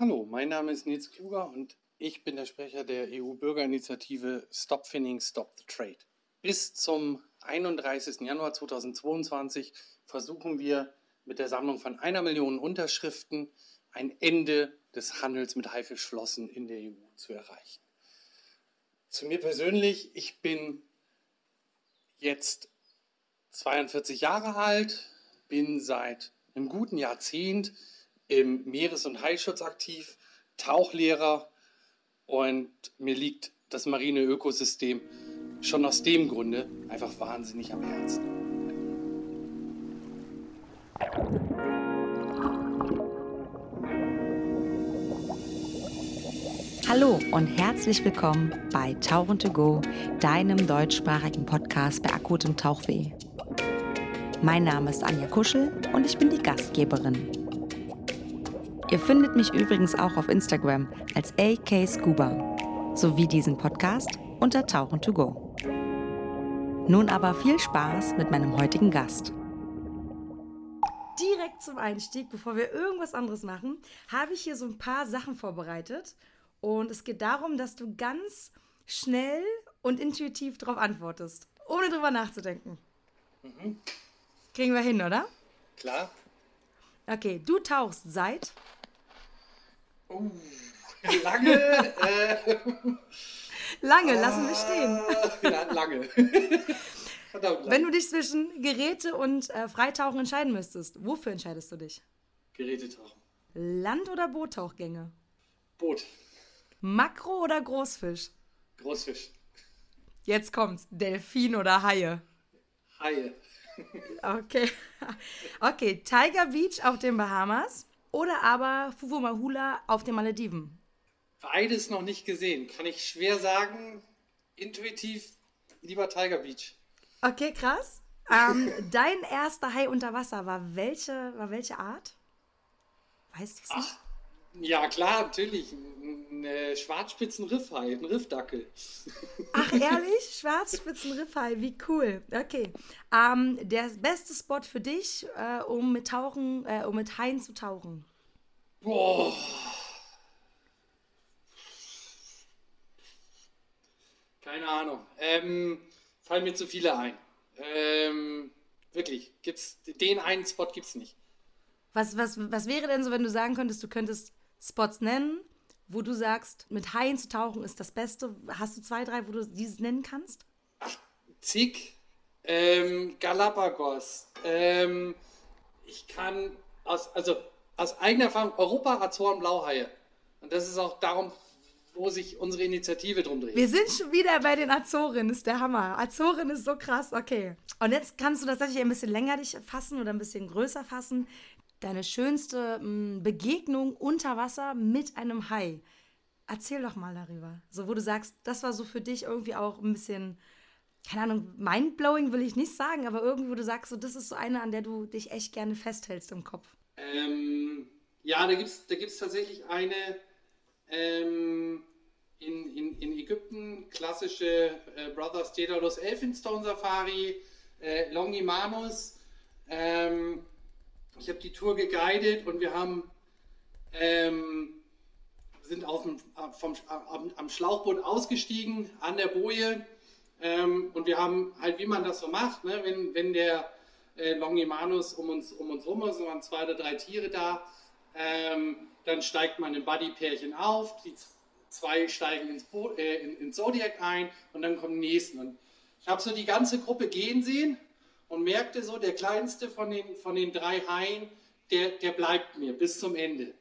Hallo, mein Name ist Nils Kluger und ich bin der Sprecher der EU-Bürgerinitiative Stop Finning, Stop the Trade. Bis zum 31. Januar 2022 versuchen wir mit der Sammlung von einer Million Unterschriften ein Ende des Handels mit Haifischflossen in der EU zu erreichen. Zu mir persönlich, ich bin jetzt 42 Jahre alt, bin seit einem guten Jahrzehnt im Meeres- und Haischutz aktiv, Tauchlehrer und mir liegt das marine Ökosystem schon aus dem Grunde einfach wahnsinnig am Herzen. Hallo und herzlich willkommen bei Tauchen to Go, deinem deutschsprachigen Podcast bei akutem Tauchweh. Mein Name ist Anja Kuschel und ich bin die Gastgeberin. Ihr findet mich übrigens auch auf Instagram als AK Scuba sowie diesen Podcast unter Tauchen to Go. Nun aber viel Spaß mit meinem heutigen Gast. Direkt zum Einstieg, bevor wir irgendwas anderes machen, habe ich hier so ein paar Sachen vorbereitet. Und es geht darum, dass du ganz schnell und intuitiv darauf antwortest, ohne drüber nachzudenken. Mhm. Kriegen wir hin, oder? Klar. Okay, du tauchst seit Oh, lange. äh, lange, ah, lassen wir stehen. Ja, lange. Verdammt lange. Wenn du dich zwischen Geräte und äh, Freitauchen entscheiden müsstest, wofür entscheidest du dich? Gerätetauchen. Land- oder Boottauchgänge? Boot. Makro oder Großfisch? Großfisch. Jetzt kommt's. Delfin oder Haie? Haie. Okay. Okay, Tiger Beach auf den Bahamas oder aber Fufu Mahula auf den Malediven? Beides noch nicht gesehen. Kann ich schwer sagen. Intuitiv lieber Tiger Beach. Okay, krass. Ähm, dein erster Hai unter Wasser war welche, war welche Art? Weißt du es nicht? Ja, klar, natürlich. Ein äh, Schwarzspitzenriffhai, ein Riffdackel. Ach, ehrlich? Schwarzspitzenriffhai, wie cool. Okay. Ähm, der beste Spot für dich, äh, um mit Tauchen, äh, um mit Haien zu tauchen? Boah. Keine Ahnung. Ähm, fallen mir zu viele ein. Ähm, wirklich, gibt's den einen Spot gibt's nicht. Was, was, was wäre denn so, wenn du sagen könntest, du könntest Spots nennen, wo du sagst, mit Haien zu tauchen ist das Beste? Hast du zwei, drei, wo du dieses nennen kannst? Ach, zig. Ähm, Galapagos. Ähm, ich kann aus, also aus eigener Erfahrung Europa, Azoren, Blauhaie. Und das ist auch darum, wo sich unsere Initiative drum dreht. Wir sind schon wieder bei den Azoren, ist der Hammer. Azoren ist so krass, okay. Und jetzt kannst du das tatsächlich ein bisschen länger dich fassen oder ein bisschen größer fassen deine schönste hm, Begegnung unter Wasser mit einem Hai. Erzähl doch mal darüber. So, wo du sagst, das war so für dich irgendwie auch ein bisschen, keine Ahnung, mindblowing will ich nicht sagen, aber irgendwie, wo du sagst, so, das ist so eine, an der du dich echt gerne festhältst im Kopf. Ähm, ja, da gibt es da gibt's tatsächlich eine ähm, in, in, in Ägypten, klassische äh, Brothers Daedalus Elphinstone Safari, äh, Longimanus. Ähm, ich habe die Tour geguidet und wir haben ähm, sind auf dem, vom, am, am, Schlauchboot ausgestiegen an der Boje ähm, und wir haben halt, wie man das so macht, ne, wenn, wenn der äh, Longimanus um uns, um uns rum ist, und waren zwei oder drei Tiere da, ähm, dann steigt man im Buddy-Pärchen auf, die zwei steigen ins, Boot, äh, in, ins Zodiac ein und dann kommen die nächsten. Und ich habe so die ganze Gruppe gehen sehen und merkte so, der kleinste von den, von den drei Haien, der, der bleibt mir bis zum Ende.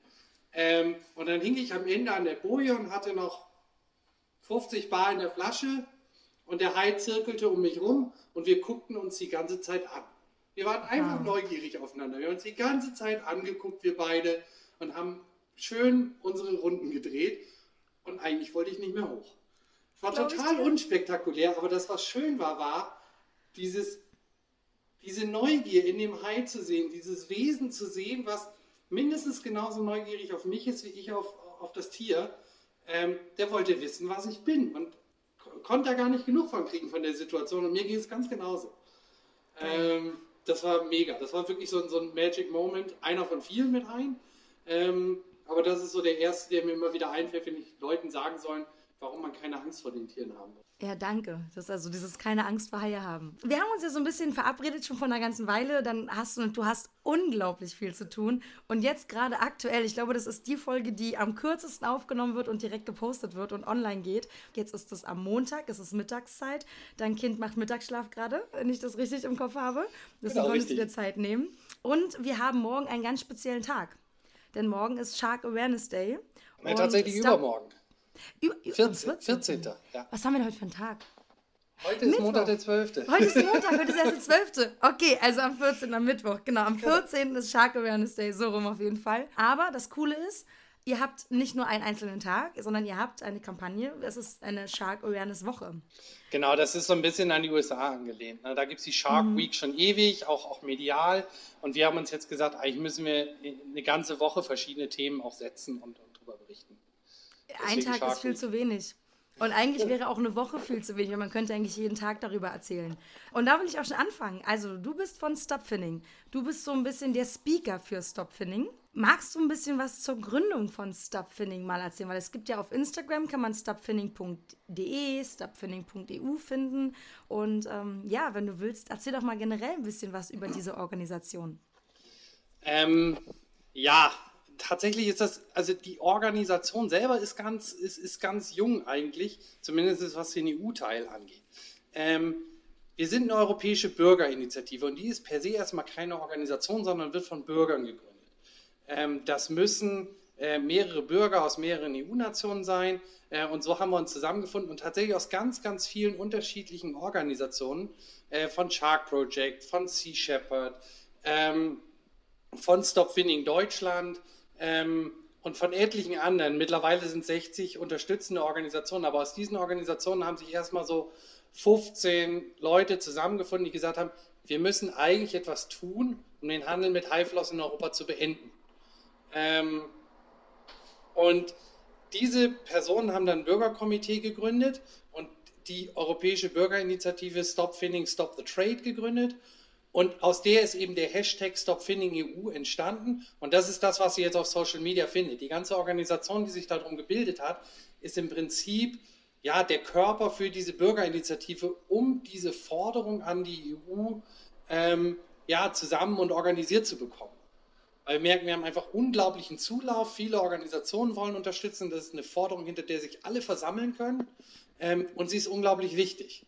Ähm, und dann hing ich am Ende an der Boje und hatte noch 50 Bar in der Flasche und der Hai zirkelte um mich rum und wir guckten uns die ganze Zeit an. Wir waren einfach ja. neugierig aufeinander. Wir haben uns die ganze Zeit angeguckt, wir beide, und haben schön unsere Runden gedreht. Und eigentlich wollte ich nicht mehr hoch. Es war Glaub total unspektakulär, aber das, was schön war, war dieses diese Neugier in dem Hai zu sehen, dieses Wesen zu sehen, was mindestens genauso neugierig auf mich ist wie ich auf, auf das Tier, ähm, der wollte wissen, was ich bin und konnte da gar nicht genug von kriegen von der Situation und mir ging es ganz genauso. Ähm, das war mega, das war wirklich so, so, ein Magic Moment, einer von vielen mit Haien, ähm, aber aber das ist so der erste, der mir immer wieder einfällt, wenn ich Leuten sagen sollen, warum man keine Angst vor den Tieren haben muss. Ja, danke. Das ist also dieses keine Angst vor Haie haben. Wir haben uns ja so ein bisschen verabredet schon vor einer ganzen Weile. Dann hast du, du hast unglaublich viel zu tun. Und jetzt gerade aktuell, ich glaube, das ist die Folge, die am kürzesten aufgenommen wird und direkt gepostet wird und online geht. Jetzt ist es am Montag, es ist Mittagszeit. Dein Kind macht Mittagsschlaf gerade, wenn ich das richtig im Kopf habe. Deswegen genau, konntest du dir Zeit nehmen. Und wir haben morgen einen ganz speziellen Tag. Denn morgen ist Shark Awareness Day. Nein, tatsächlich übermorgen. Über, 14, 14. Ja. Was haben wir denn heute für einen Tag? Heute ist Mittwoch. Montag der 12. Heute ist Montag, heute ist erst der 12. Okay, also am 14. am Mittwoch. Genau, am 14. ist Shark Awareness Day, so rum auf jeden Fall. Aber das Coole ist, ihr habt nicht nur einen einzelnen Tag, sondern ihr habt eine Kampagne. Es ist eine Shark Awareness Woche. Genau, das ist so ein bisschen an die USA angelehnt. Ne? Da gibt es die Shark mhm. Week schon ewig, auch, auch medial. Und wir haben uns jetzt gesagt, eigentlich müssen wir eine ganze Woche verschiedene Themen auch setzen und, und darüber berichten. Ein Tag ist viel zu wenig. Und eigentlich wäre auch eine Woche viel zu wenig, weil man könnte eigentlich jeden Tag darüber erzählen. Und da will ich auch schon anfangen. Also, du bist von Stopfinning. Du bist so ein bisschen der Speaker für Stopfinning. Magst du ein bisschen was zur Gründung von Stopfinning mal erzählen? Weil es gibt ja auf Instagram, kann man stopfinning.de, stopfinning.eu finden. Und ähm, ja, wenn du willst, erzähl doch mal generell ein bisschen was über diese Organisation. Ähm, ja, tatsächlich ist das, also die Organisation selber ist ganz, ist, ist ganz jung eigentlich, zumindest was den EU-Teil angeht. Ähm, wir sind eine europäische Bürgerinitiative und die ist per se erstmal keine Organisation, sondern wird von Bürgern gegründet. Ähm, das müssen äh, mehrere Bürger aus mehreren EU-Nationen sein äh, und so haben wir uns zusammengefunden und tatsächlich aus ganz, ganz vielen unterschiedlichen Organisationen, äh, von Shark Project, von Sea Shepherd, ähm, von Stop Finning Deutschland, ähm, und von etlichen anderen. Mittlerweile sind 60 unterstützende Organisationen, aber aus diesen Organisationen haben sich erstmal so 15 Leute zusammengefunden, die gesagt haben, wir müssen eigentlich etwas tun, um den Handel mit Haiflossen in Europa zu beenden. Ähm, und diese Personen haben dann ein Bürgerkomitee gegründet und die Europäische Bürgerinitiative Stop Finning, Stop the Trade gegründet. Und aus der ist eben der Hashtag StopFindingEU entstanden. Und das ist das, was ihr jetzt auf Social Media findet. Die ganze Organisation, die sich darum gebildet hat, ist im Prinzip ja, der Körper für diese Bürgerinitiative, um diese Forderung an die EU ähm, ja, zusammen und organisiert zu bekommen. Weil wir merken, wir haben einfach unglaublichen Zulauf. Viele Organisationen wollen unterstützen. Das ist eine Forderung, hinter der sich alle versammeln können. Ähm, und sie ist unglaublich wichtig.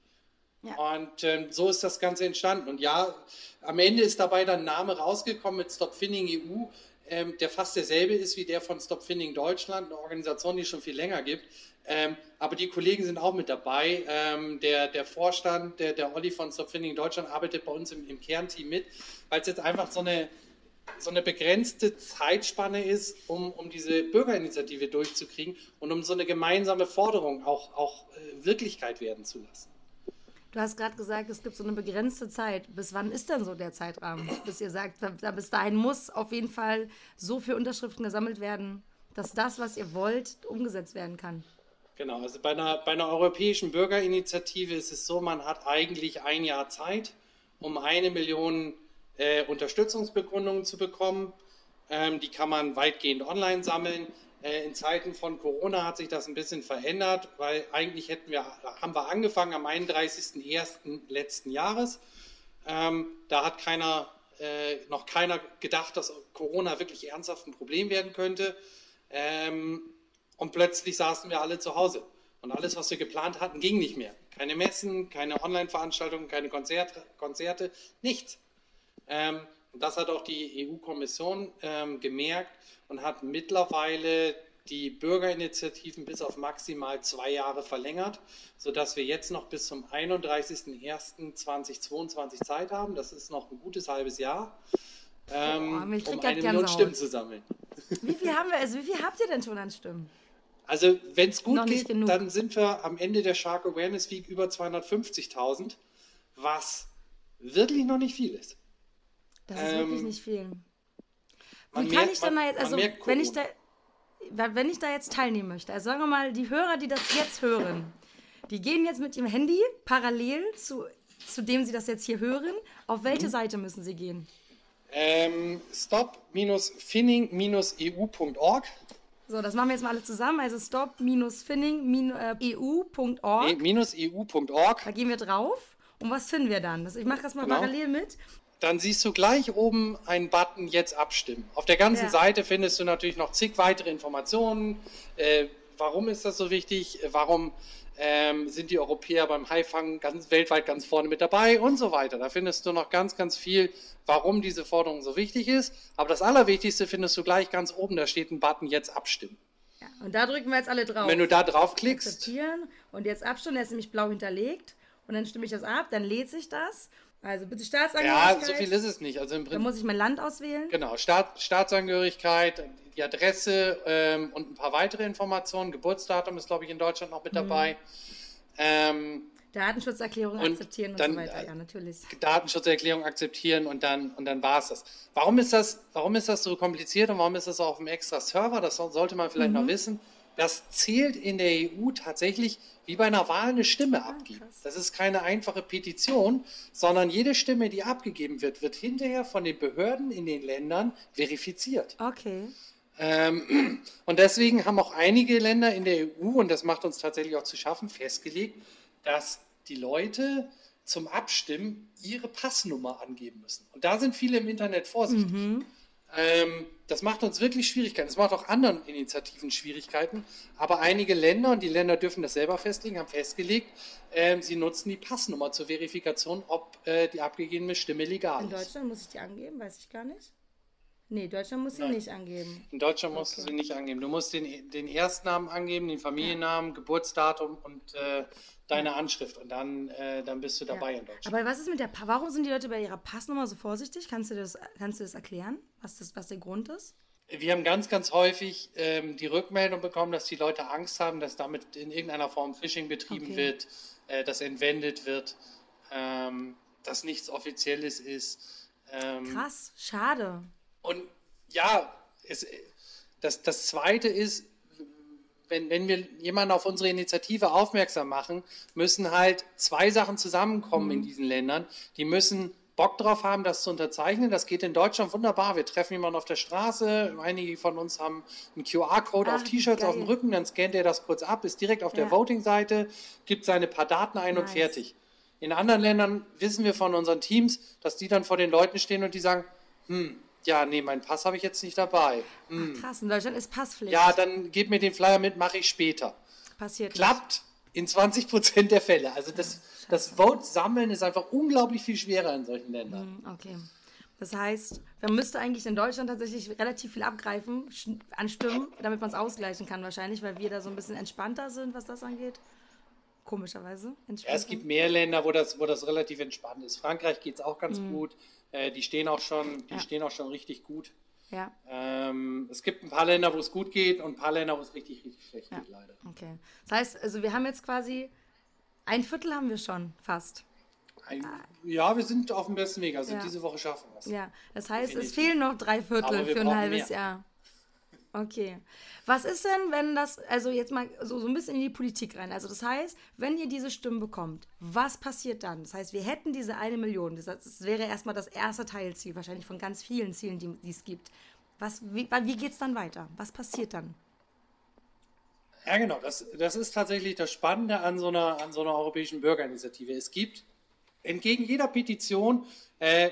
Ja. Und äh, so ist das Ganze entstanden. Und ja, am Ende ist dabei dann ein Name rausgekommen mit Stop Finning EU, ähm, der fast derselbe ist wie der von Stop Finning Deutschland, eine Organisation, die es schon viel länger gibt. Ähm, aber die Kollegen sind auch mit dabei. Ähm, der, der Vorstand, der, der Olli von Stop Finning Deutschland, arbeitet bei uns im, im Kernteam mit, weil es jetzt einfach so eine, so eine begrenzte Zeitspanne ist, um, um diese Bürgerinitiative durchzukriegen und um so eine gemeinsame Forderung auch, auch äh, Wirklichkeit werden zu lassen. Du hast gerade gesagt, es gibt so eine begrenzte Zeit. Bis wann ist denn so der Zeitrahmen? Bis ihr sagt, bis dahin muss auf jeden Fall so viel Unterschriften gesammelt werden, dass das, was ihr wollt, umgesetzt werden kann. Genau, also bei einer, bei einer europäischen Bürgerinitiative ist es so, man hat eigentlich ein Jahr Zeit, um eine Million äh, Unterstützungsbekundungen zu bekommen. Ähm, die kann man weitgehend online sammeln. Äh, in Zeiten von Corona hat sich das ein bisschen verändert, weil eigentlich hätten wir, haben wir angefangen am 31.01. letzten Jahres. Ähm, da hat keiner, äh, noch keiner gedacht, dass Corona wirklich ernsthaft ein Problem werden könnte. Ähm, und plötzlich saßen wir alle zu Hause. Und alles, was wir geplant hatten, ging nicht mehr. Keine Messen, keine Online-Veranstaltungen, keine Konzerte, Konzerte nichts. Ähm, und das hat auch die EU-Kommission ähm, gemerkt und hat mittlerweile die Bürgerinitiativen bis auf maximal zwei Jahre verlängert, sodass wir jetzt noch bis zum 31.01.2022 Zeit haben. Das ist noch ein gutes halbes Jahr, ähm, oh, um eine Million Stimmen zu sammeln. Wie viel, haben wir, also wie viel habt ihr denn schon an Stimmen? Also wenn es gut geht, dann sind wir am Ende der Shark Awareness Week über 250.000, was wirklich noch nicht viel ist. Das ist ähm, wirklich nicht viel. Wie kann merkt, ich dann da jetzt, also wenn ich da, wenn ich da jetzt teilnehmen möchte, also sagen wir mal, die Hörer, die das jetzt hören, die gehen jetzt mit ihrem Handy parallel zu, zu dem sie das jetzt hier hören. Auf welche mhm. Seite müssen sie gehen? Ähm, stop-finning-eu.org So, das machen wir jetzt mal alle zusammen. Also stop-finning-eu.org. Nee, minus EU.org. Da gehen wir drauf. Und was finden wir dann? Ich mache das mal Genau. parallel mit. Dann siehst du gleich oben einen Button Jetzt abstimmen. Auf der ganzen Ja. Seite findest du natürlich noch zig weitere Informationen. Äh, warum ist das so wichtig? Äh, Warum ähm, sind die Europäer beim Haifang ganz weltweit ganz vorne mit dabei und so weiter. Da findest du noch ganz, ganz viel, warum diese Forderung so wichtig ist. Aber das Allerwichtigste findest du gleich ganz oben. Da steht ein Button Jetzt abstimmen. Ja, und da drücken wir jetzt alle drauf. Wenn du da draufklickst, akzeptieren und jetzt abstimmen, der ist nämlich blau hinterlegt und dann stimme ich das ab, dann lädt sich das. Also bitte ja, Staatsangehörigkeit. so viel ist es nicht. Also im Dann Prinzip muss ich mein Land auswählen. Genau, Staat, Staatsangehörigkeit, die Adresse ähm, und ein paar weitere Informationen. Geburtsdatum ist, glaube ich, in Deutschland noch mit dabei. Ähm, Datenschutzerklärung Und akzeptieren und dann, so weiter. äh, Ja, natürlich. Datenschutzerklärung akzeptieren und dann, und dann war es das. Warum ist das. Warum ist das so kompliziert und warum ist das auf einem extra Server? Das so- sollte man vielleicht noch wissen. Das zählt in der EU tatsächlich wie bei einer Wahl eine Stimme abgeben. krass. Das ist keine einfache Petition, sondern jede Stimme, die abgegeben wird, wird hinterher von den Behörden in den Ländern verifiziert. Okay. Ähm, und deswegen haben auch einige Länder in der EU, und das macht uns tatsächlich auch zu schaffen, festgelegt, dass die Leute zum Abstimmen ihre Passnummer angeben müssen. Und da sind viele im Internet vorsichtig. Ähm, das macht uns wirklich Schwierigkeiten. Das macht auch anderen Initiativen Schwierigkeiten. Aber einige Länder, und die Länder dürfen das selber festlegen, haben festgelegt, ähm, sie nutzen die Passnummer zur Verifikation, ob äh, die abgegebene Stimme legal In ist. Deutschland muss ich die angeben, weiß ich gar nicht. Nee, Deutschland muss sie Nein. nicht angeben. In Deutschland musst du Okay. sie nicht angeben. Du musst den, den Erstnamen angeben, den Familiennamen, Geburtsdatum und äh, deine Anschrift. Und dann, äh, dann bist du dabei Ja. in Deutschland. Aber was ist mit der pa Warum sind die Leute bei ihrer Passnummer so vorsichtig? Kannst du das, kannst du das erklären, was, das, was der Grund ist? Wir haben ganz, ganz häufig ähm, die Rückmeldung bekommen, dass die Leute Angst haben, dass damit in irgendeiner Form Phishing betrieben Okay. wird, äh, dass entwendet wird, ähm, dass nichts Offizielles ist. Ähm, Krass, schade. Und ja, es, das, das Zweite ist, wenn, wenn wir jemanden auf unsere Initiative aufmerksam machen, müssen halt zwei Sachen zusammenkommen Mhm. in diesen Ländern. Die müssen Bock drauf haben, das zu unterzeichnen. Das geht in Deutschland wunderbar. Wir treffen jemanden auf der Straße. Einige von uns haben einen QR-Code Ah, auf T-Shirts auf dem. Rücken. Dann scannt er das kurz ab, ist direkt auf der Ja. Voting-Seite, gibt seine paar Daten ein und Nice. fertig. In anderen Ländern wissen wir von unseren Teams, dass die dann vor den Leuten stehen und die sagen, hm, ja, nee, meinen Pass habe ich jetzt nicht dabei. Hm. Krass, in Deutschland ist Passpflicht. Ja, dann gib mir den Flyer mit, mache ich später. Passiert Klappt in 20 Prozent der Fälle. Also das, das Vote sammeln ist einfach unglaublich viel schwerer in solchen Ländern. nicht. Okay. Das heißt, man müsste eigentlich in Deutschland tatsächlich relativ viel abgreifen sch- an Stimmen, damit man es ausgleichen kann wahrscheinlich, weil wir da so ein bisschen entspannter sind, was das angeht. Komischerweise. Ja, es gibt mehr Länder, wo das, wo das relativ entspannt ist. Frankreich geht es auch ganz gut. Äh, die stehen auch schon, die Ja. stehen auch schon richtig gut. Ja, Ähm, es gibt ein paar Länder, wo es gut geht und ein paar Länder, wo es richtig, richtig schlecht Ja. geht, leider. okay. Das heißt, also wir haben jetzt quasi ein Viertel haben wir schon fast. Ein, ja, wir sind auf dem besten Weg. Also Ja. diese Woche schaffen wir es. Ja, das heißt, es fehlen noch drei Viertel für ein halbes mehr. Jahr. Okay. Was ist denn, wenn das, also jetzt mal so, so ein bisschen in die Politik rein. Also das heißt, wenn ihr diese Stimmen bekommt, was passiert dann? Das heißt, wir hätten diese eine Million. Das, das wäre erstmal das erste Teilziel, wahrscheinlich von ganz vielen Zielen, die, die es gibt. Was, wie wie geht es dann weiter? Was passiert dann? Ja, genau. Das, das ist tatsächlich das Spannende an so, einer, an so einer europäischen Bürgerinitiative. Es gibt entgegen jeder Petition, äh,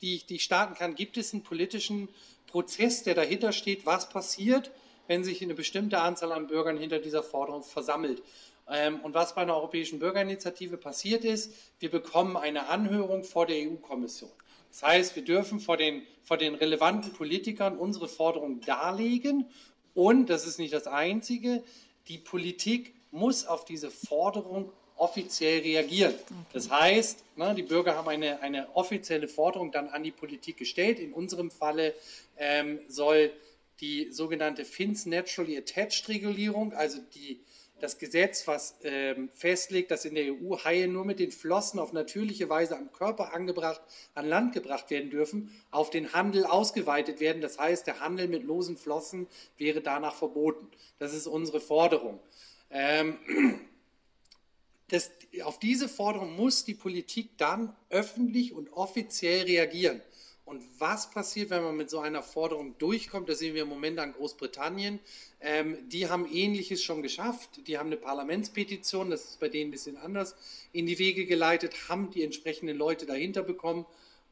die, die ich starten kann, gibt es einen politischen Prozess, der dahinter steht, was passiert, wenn sich eine bestimmte Anzahl an Bürgern hinter dieser Forderung versammelt. Ähm, und was bei einer europäischen Bürgerinitiative passiert ist, wir bekommen eine Anhörung vor der EU-Kommission. Das heißt, wir dürfen vor den, vor den relevanten Politikern unsere Forderung darlegen und, das ist nicht das Einzige, die Politik muss auf diese Forderung offiziell reagieren. Das heißt, ne, die Bürger haben eine, eine offizielle Forderung dann an die Politik gestellt. In unserem Falle ähm, soll die sogenannte FINS Naturally Attached Regulierung, also die, das Gesetz, was ähm, festlegt, dass in der EU Haie nur mit den Flossen auf natürliche Weise am Körper angebracht, an Land gebracht werden dürfen, auf den Handel ausgeweitet werden. Das heißt, der Handel mit losen Flossen wäre danach verboten. Das ist unsere Forderung. Ähm, das, auf diese Forderung muss die Politik dann öffentlich und offiziell reagieren. Und was passiert, wenn man mit so einer Forderung durchkommt? Das sehen wir im Moment an Großbritannien. Ähm, die haben Ähnliches schon geschafft. Die haben eine Parlamentspetition, das ist bei denen ein bisschen anders, in die Wege geleitet, haben die entsprechenden Leute dahinter bekommen.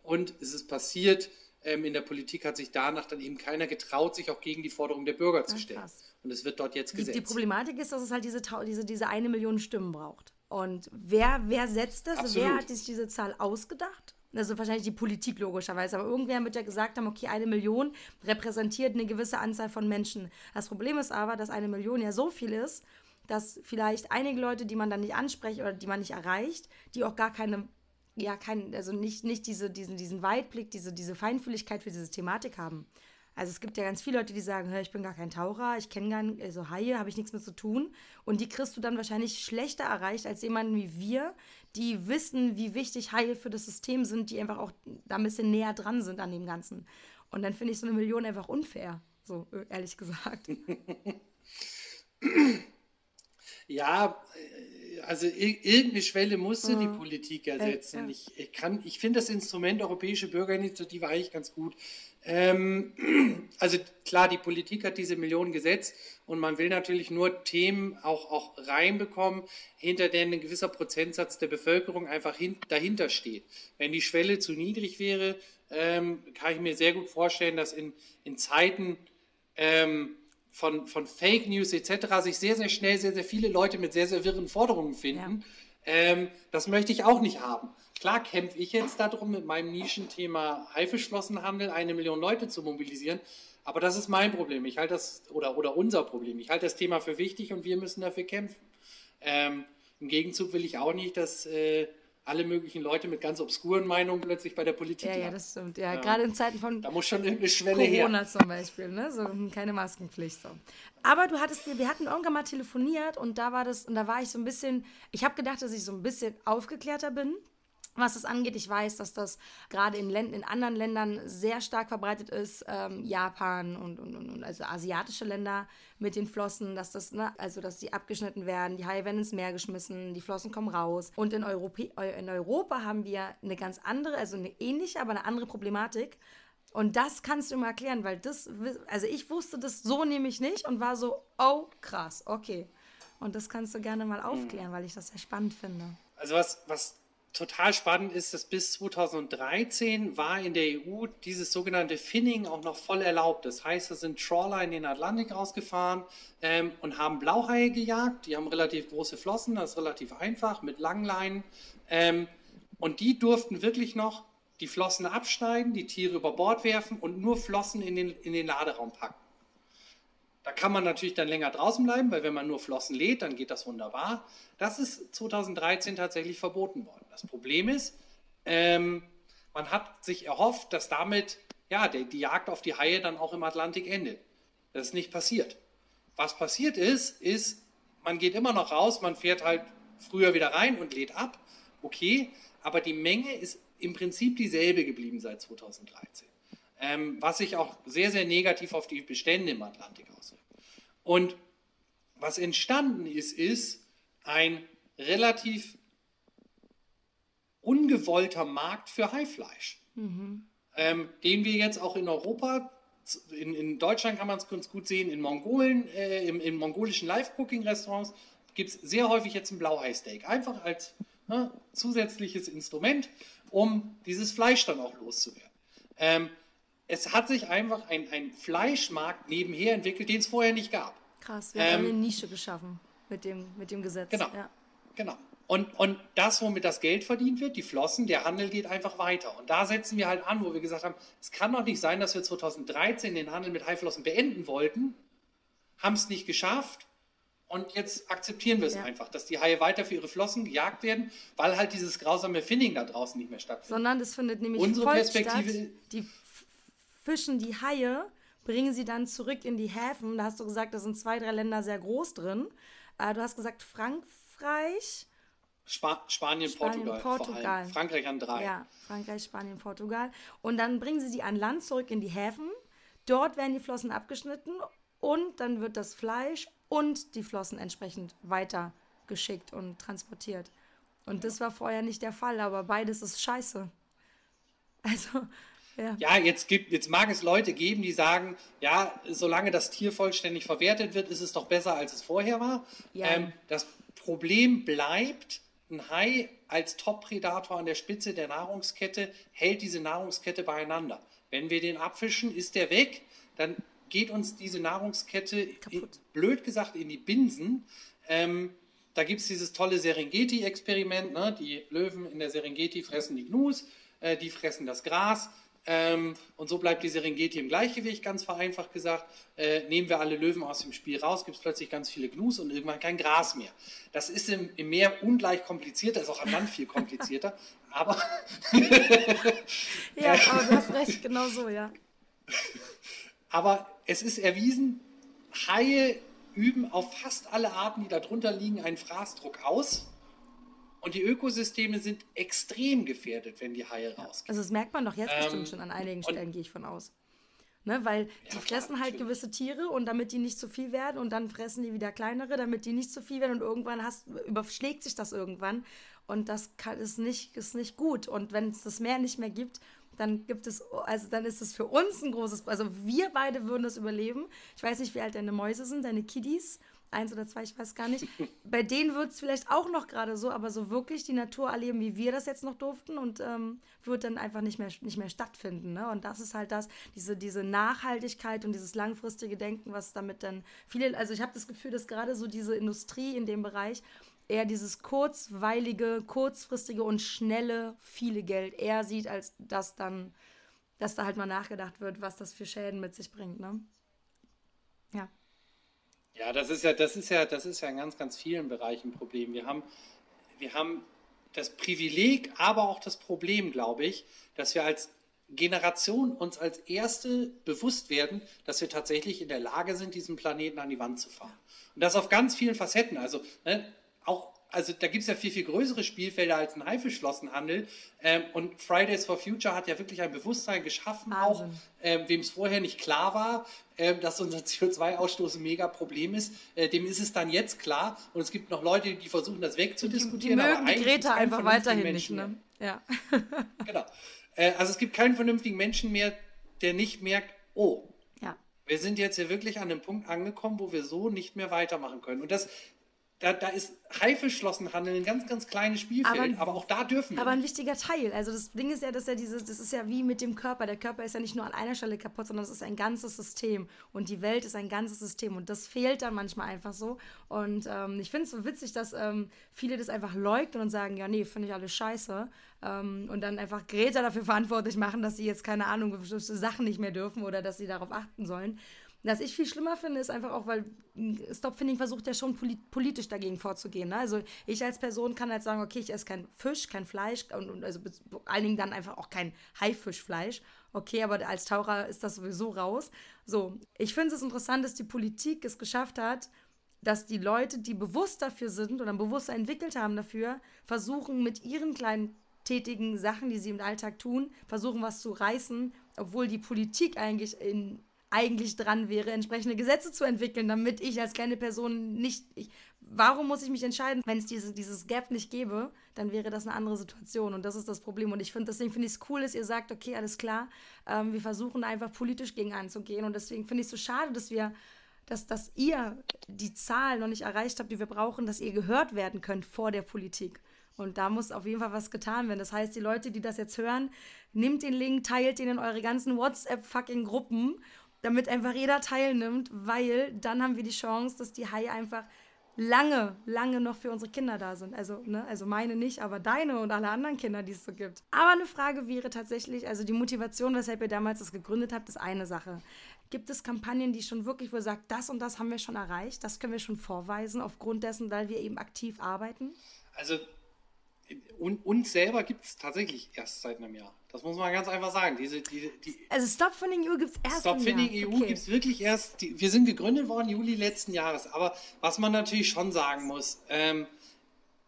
Und es ist passiert, ähm, in der Politik hat sich danach dann eben keiner getraut, sich auch gegen die Forderung der Bürger zu stellen. Ach, und es wird dort jetzt gesetzt. Die, die Problematik ist, dass es halt diese, diese, diese eine Million Stimmen braucht. Und wer, wer setzt das? Absolut. Wer hat sich diese Zahl ausgedacht? Also wahrscheinlich die Politik logischerweise, aber irgendwer wird ja gesagt haben, okay, eine Million repräsentiert eine gewisse Anzahl von Menschen. Das Problem ist aber, dass eine Million ja so viel ist, dass vielleicht einige Leute, die man dann nicht anspricht oder die man nicht erreicht, die auch gar keine, ja, kein, also nicht, nicht diese, diesen, diesen Weitblick, diese, diese Feinfühligkeit für diese Thematik haben. Also es gibt ja ganz viele Leute, die sagen, ich bin gar kein Taucher, ich kenne gar nicht, also Haie, habe ich nichts mit zu tun. Und die kriegst du dann wahrscheinlich schlechter erreicht als jemanden wie wir, die wissen, wie wichtig Haie für das System sind, die einfach auch da ein bisschen näher dran sind an dem Ganzen. Und dann finde ich so eine Million einfach unfair, so ehrlich gesagt. ja, äh, also irgendeine Schwelle musste mhm. die Politik ersetzen. Äh, ja. Ich, ich, ich finde das Instrument Europäische Bürgerinitiative eigentlich ganz gut. Ähm, also klar, die Politik hat diese Millionen gesetzt und man will natürlich nur Themen auch, auch reinbekommen, hinter denen ein gewisser Prozentsatz der Bevölkerung einfach hin, dahinter steht. Wenn die Schwelle zu niedrig wäre, ähm, kann ich mir sehr gut vorstellen, dass in, in Zeiten ähm, von, von Fake News etc. sich sehr, sehr schnell sehr, sehr viele Leute mit sehr, sehr wirren Forderungen finden. Ja. Ähm, das möchte ich auch nicht haben. Klar kämpfe ich jetzt darum, mit meinem Nischenthema Haifischflossenhandel eine Million Leute zu mobilisieren. Aber das ist mein Problem. Ich halte das, oder, oder unser Problem. Ich halte das Thema für wichtig und wir müssen dafür kämpfen. Ähm, Im Gegenzug will ich auch nicht, dass äh, alle möglichen Leute mit ganz obskuren Meinungen plötzlich bei der Politik Ja, ja, das stimmt. Ja, ja, gerade in Zeiten von da muss schon irgendeine Schwelle Corona her. zum Beispiel, ne? So keine Maskenpflicht. So. Aber du hattest, wir hatten irgendwann mal telefoniert und da war das, und da war ich so ein bisschen, ich habe gedacht, dass ich so ein bisschen aufgeklärter bin was das angeht. Ich weiß, dass das gerade in, in anderen Ländern sehr stark verbreitet ist. Ähm, Japan und, und, und, also asiatische Länder mit den Flossen, dass das, ne, also dass die abgeschnitten werden, die Haie werden ins Meer geschmissen, die Flossen kommen raus. Und in, Europä in Europa haben wir eine ganz andere, also eine ähnliche, aber eine andere Problematik. Und das kannst du mir erklären, weil das, also ich wusste das so nämlich nicht und war so, oh krass, okay. Und das kannst du gerne mal aufklären, weil ich das sehr spannend finde. Also was, was total spannend ist, dass bis 2013 war in der EU dieses sogenannte Finning auch noch voll erlaubt. Das heißt, da sind Trawler in den Atlantik rausgefahren ähm, und haben Blauhaie gejagt. Die haben relativ große Flossen, das ist relativ einfach mit Langleinen. Ähm, und die durften wirklich noch die Flossen abschneiden, die Tiere über Bord werfen und nur Flossen in den, in den Laderaum packen. Da kann man natürlich dann länger draußen bleiben, weil wenn man nur Flossen lädt, dann geht das wunderbar. Das ist 2013 tatsächlich verboten worden. Das Problem ist, ähm, man hat sich erhofft, dass damit ja, der, die Jagd auf die Haie dann auch im Atlantik endet. Das ist nicht passiert. Was passiert ist, ist, man geht immer noch raus, man fährt halt früher wieder rein und lädt ab. Okay, aber die Menge ist im Prinzip dieselbe geblieben seit 2013 ähm, was sich auch sehr, sehr negativ auf die Bestände im Atlantik auswirkt. Und was entstanden ist, ist ein relativ ungewollter Markt für Haifleisch, mhm. ähm, den wir jetzt auch in Europa, in, in Deutschland kann man es ganz gut sehen, in Mongolen, äh, im, in mongolischen Live-Cooking-Restaurants gibt es sehr häufig jetzt ein Blauhai-Steak, einfach als ne, zusätzliches Instrument, um dieses Fleisch dann auch loszuwerden. Ähm, es hat sich einfach ein, ein Fleischmarkt nebenher entwickelt, den es vorher nicht gab. Krass, wir ähm, haben eine Nische geschaffen mit dem, mit dem Gesetz. Genau. Ja. genau. Und, und das, womit das Geld verdient wird, die Flossen, der Handel geht einfach weiter. Und da setzen wir halt an, wo wir gesagt haben, es kann doch nicht sein, dass wir 2013 den Handel mit Haiflossen beenden wollten, haben es nicht geschafft und jetzt akzeptieren wir es ja. einfach, dass die Haie weiter für ihre Flossen gejagt werden, weil halt dieses grausame Finning da draußen nicht mehr stattfindet. Sondern das findet nämlich Unsere Perspektive statt. Die fischen die Haie, bringen sie dann zurück in die Häfen. Da hast du gesagt, da sind zwei, drei Länder sehr groß drin. Äh, du hast gesagt, Frankreich. Spa Spanien, Spanien, Portugal. Portugal. Frankreich an drei. Ja, Frankreich, Spanien, Portugal. Und dann bringen sie die an Land zurück in die Häfen. Dort werden die Flossen abgeschnitten und dann wird das Fleisch und die Flossen entsprechend weitergeschickt und transportiert. Und das war vorher nicht der Fall, aber beides ist scheiße. Also, ja. ja, jetzt, gibt, jetzt mag es Leute geben, die sagen, ja, solange das Tier vollständig verwertet wird, ist es doch besser, als es vorher war. Ja. Ähm, das Problem bleibt, ein Hai als Top-Predator an der Spitze der Nahrungskette hält diese Nahrungskette beieinander. Wenn wir den abfischen, ist der weg, dann geht uns diese Nahrungskette, in, blöd gesagt, in die Binsen. Ähm, da gibt es dieses tolle Serengeti-Experiment. Ne? Die Löwen in der Serengeti fressen die Gnus, äh, die fressen das Gras. Ähm, und so bleibt die Serengeti im Gleichgewicht, ganz vereinfacht gesagt. Äh, nehmen wir alle Löwen aus dem Spiel raus, gibt es plötzlich ganz viele Gnus und irgendwann kein Gras mehr. Das ist im, im Meer ungleich komplizierter, ist auch an Land viel komplizierter. aber. ja, aber du hast recht, genau so, ja. Aber es ist erwiesen, Haie üben auf fast alle Arten, die darunter liegen, einen Fraßdruck aus. Und die Ökosysteme sind extrem gefährdet, wenn die Haie ja. rausgehen. Also das merkt man doch jetzt ähm, bestimmt schon an einigen Stellen, gehe ich von aus. Ne, weil die ja, fressen klar, halt natürlich. gewisse Tiere und damit die nicht zu viel werden und dann fressen die wieder kleinere, damit die nicht zu viel werden und irgendwann hast, überschlägt sich das irgendwann und das kann, ist, nicht, ist nicht gut. Und wenn es das Meer nicht mehr gibt, dann gibt es, also dann ist es für uns ein großes, also wir beide würden das überleben. Ich weiß nicht, wie alt deine Mäuse sind, deine Kiddies, eins oder zwei, ich weiß gar nicht. Bei denen wird es vielleicht auch noch gerade so, aber so wirklich die Natur erleben, wie wir das jetzt noch durften und ähm, wird dann einfach nicht mehr, nicht mehr stattfinden. Ne? Und das ist halt das, diese, diese Nachhaltigkeit und dieses langfristige Denken, was damit dann viele, also ich habe das Gefühl, dass gerade so diese Industrie in dem Bereich eher dieses kurzweilige, kurzfristige und schnelle, viele Geld eher sieht, als dass dann, dass da halt mal nachgedacht wird, was das für Schäden mit sich bringt, ne? Ja. Ja, das ist ja, das ist ja, das ist ja in ganz, ganz vielen Bereichen ein Problem. Wir haben, wir haben das Privileg, aber auch das Problem, glaube ich, dass wir als Generation uns als erste bewusst werden, dass wir tatsächlich in der Lage sind, diesen Planeten an die Wand zu fahren. Und das auf ganz vielen Facetten. Also ne, auch, also da gibt es ja viel, viel größere Spielfelder als ein Haifischflossenhandel. Ähm, und Fridays for Future hat ja wirklich ein Bewusstsein geschaffen, Wahnsinn. auch ähm, wem es vorher nicht klar war, ähm, dass unser CO2-Ausstoß ein mega Problem ist. Äh, dem ist es dann jetzt klar. Und es gibt noch Leute, die versuchen, das wegzudiskutieren. Die, die mögen die Greta einfach weiterhin nicht. Ne? Ja. genau. Äh, also es gibt keinen vernünftigen Menschen mehr, der nicht merkt, oh, wir sind jetzt hier wirklich an einem Punkt angekommen, wo wir so nicht mehr weitermachen können. Und das da, da ist Haifischflossenhandel ein ganz, ganz kleines Spielfeld, aber, aber, auch da dürfen wir. Aber ein wichtiger Teil. Also das Ding ist ja, dass ja dieses, das ist ja wie mit dem Körper. Der Körper ist ja nicht nur an einer Stelle kaputt, sondern es ist ein ganzes System. Und die Welt ist ein ganzes System. Und das fehlt dann manchmal einfach so. Und ähm, ich finde es so witzig, dass ähm, viele das einfach leugnen und sagen, ja, nee, finde ich alles scheiße. Ähm, und dann einfach Greta dafür verantwortlich machen, dass sie jetzt, keine Ahnung, bestimmte Sachen nicht mehr dürfen oder dass sie darauf achten sollen. Was ich viel schlimmer finde, ist einfach auch, weil Stopfinding versucht ja schon politisch dagegen vorzugehen. Ne? Also ich als Person kann halt sagen, okay, ich esse kein Fisch, kein Fleisch und, und also vor allen Dingen dann einfach auch kein Haifischfleisch. Okay, aber als Taucher ist das sowieso raus. So, ich finde es interessant, dass die Politik es geschafft hat, dass die Leute, die bewusst dafür sind oder ein Bewusstsein entwickelt haben dafür, versuchen mit ihren kleinen tätigen Sachen, die sie im Alltag tun, versuchen was zu reißen, obwohl die Politik eigentlich in eigentlich dran wäre, entsprechende Gesetze zu entwickeln, damit ich als kleine Person nicht. Ich, warum muss ich mich entscheiden, wenn es diese, dieses Gap nicht gäbe, dann wäre das eine andere Situation. Und das ist das Problem. Und ich finde, deswegen finde ich es cool, dass ihr sagt, okay, alles klar, ähm, wir versuchen einfach politisch gegen anzugehen. Und deswegen finde ich es so schade, dass wir dass, dass ihr die Zahl noch nicht erreicht habt, die wir brauchen, dass ihr gehört werden könnt vor der Politik. Und da muss auf jeden Fall was getan werden. Das heißt, die Leute, die das jetzt hören, nehmt den Link, teilt den in eure ganzen WhatsApp-fucking-Gruppen damit einfach jeder teilnimmt, weil dann haben wir die Chance, dass die Haie einfach lange, lange noch für unsere Kinder da sind. Also, ne, also meine nicht, aber deine und alle anderen Kinder, die es so gibt. Aber eine Frage wäre tatsächlich, also die Motivation, weshalb ihr damals das gegründet habt, ist eine Sache. Gibt es Kampagnen, die schon wirklich, wo ihr sagt, das und das haben wir schon erreicht, das können wir schon vorweisen, aufgrund dessen, weil wir eben aktiv arbeiten? Also und, uns selber gibt es tatsächlich erst seit einem Jahr. Das muss man ganz einfach sagen. Diese, die, die also Stop Funding EU gibt es erst Stop Funding EU okay. gibt es wirklich erst. Die, wir sind gegründet worden Juli letzten Jahres. Aber was man natürlich schon sagen muss, ähm,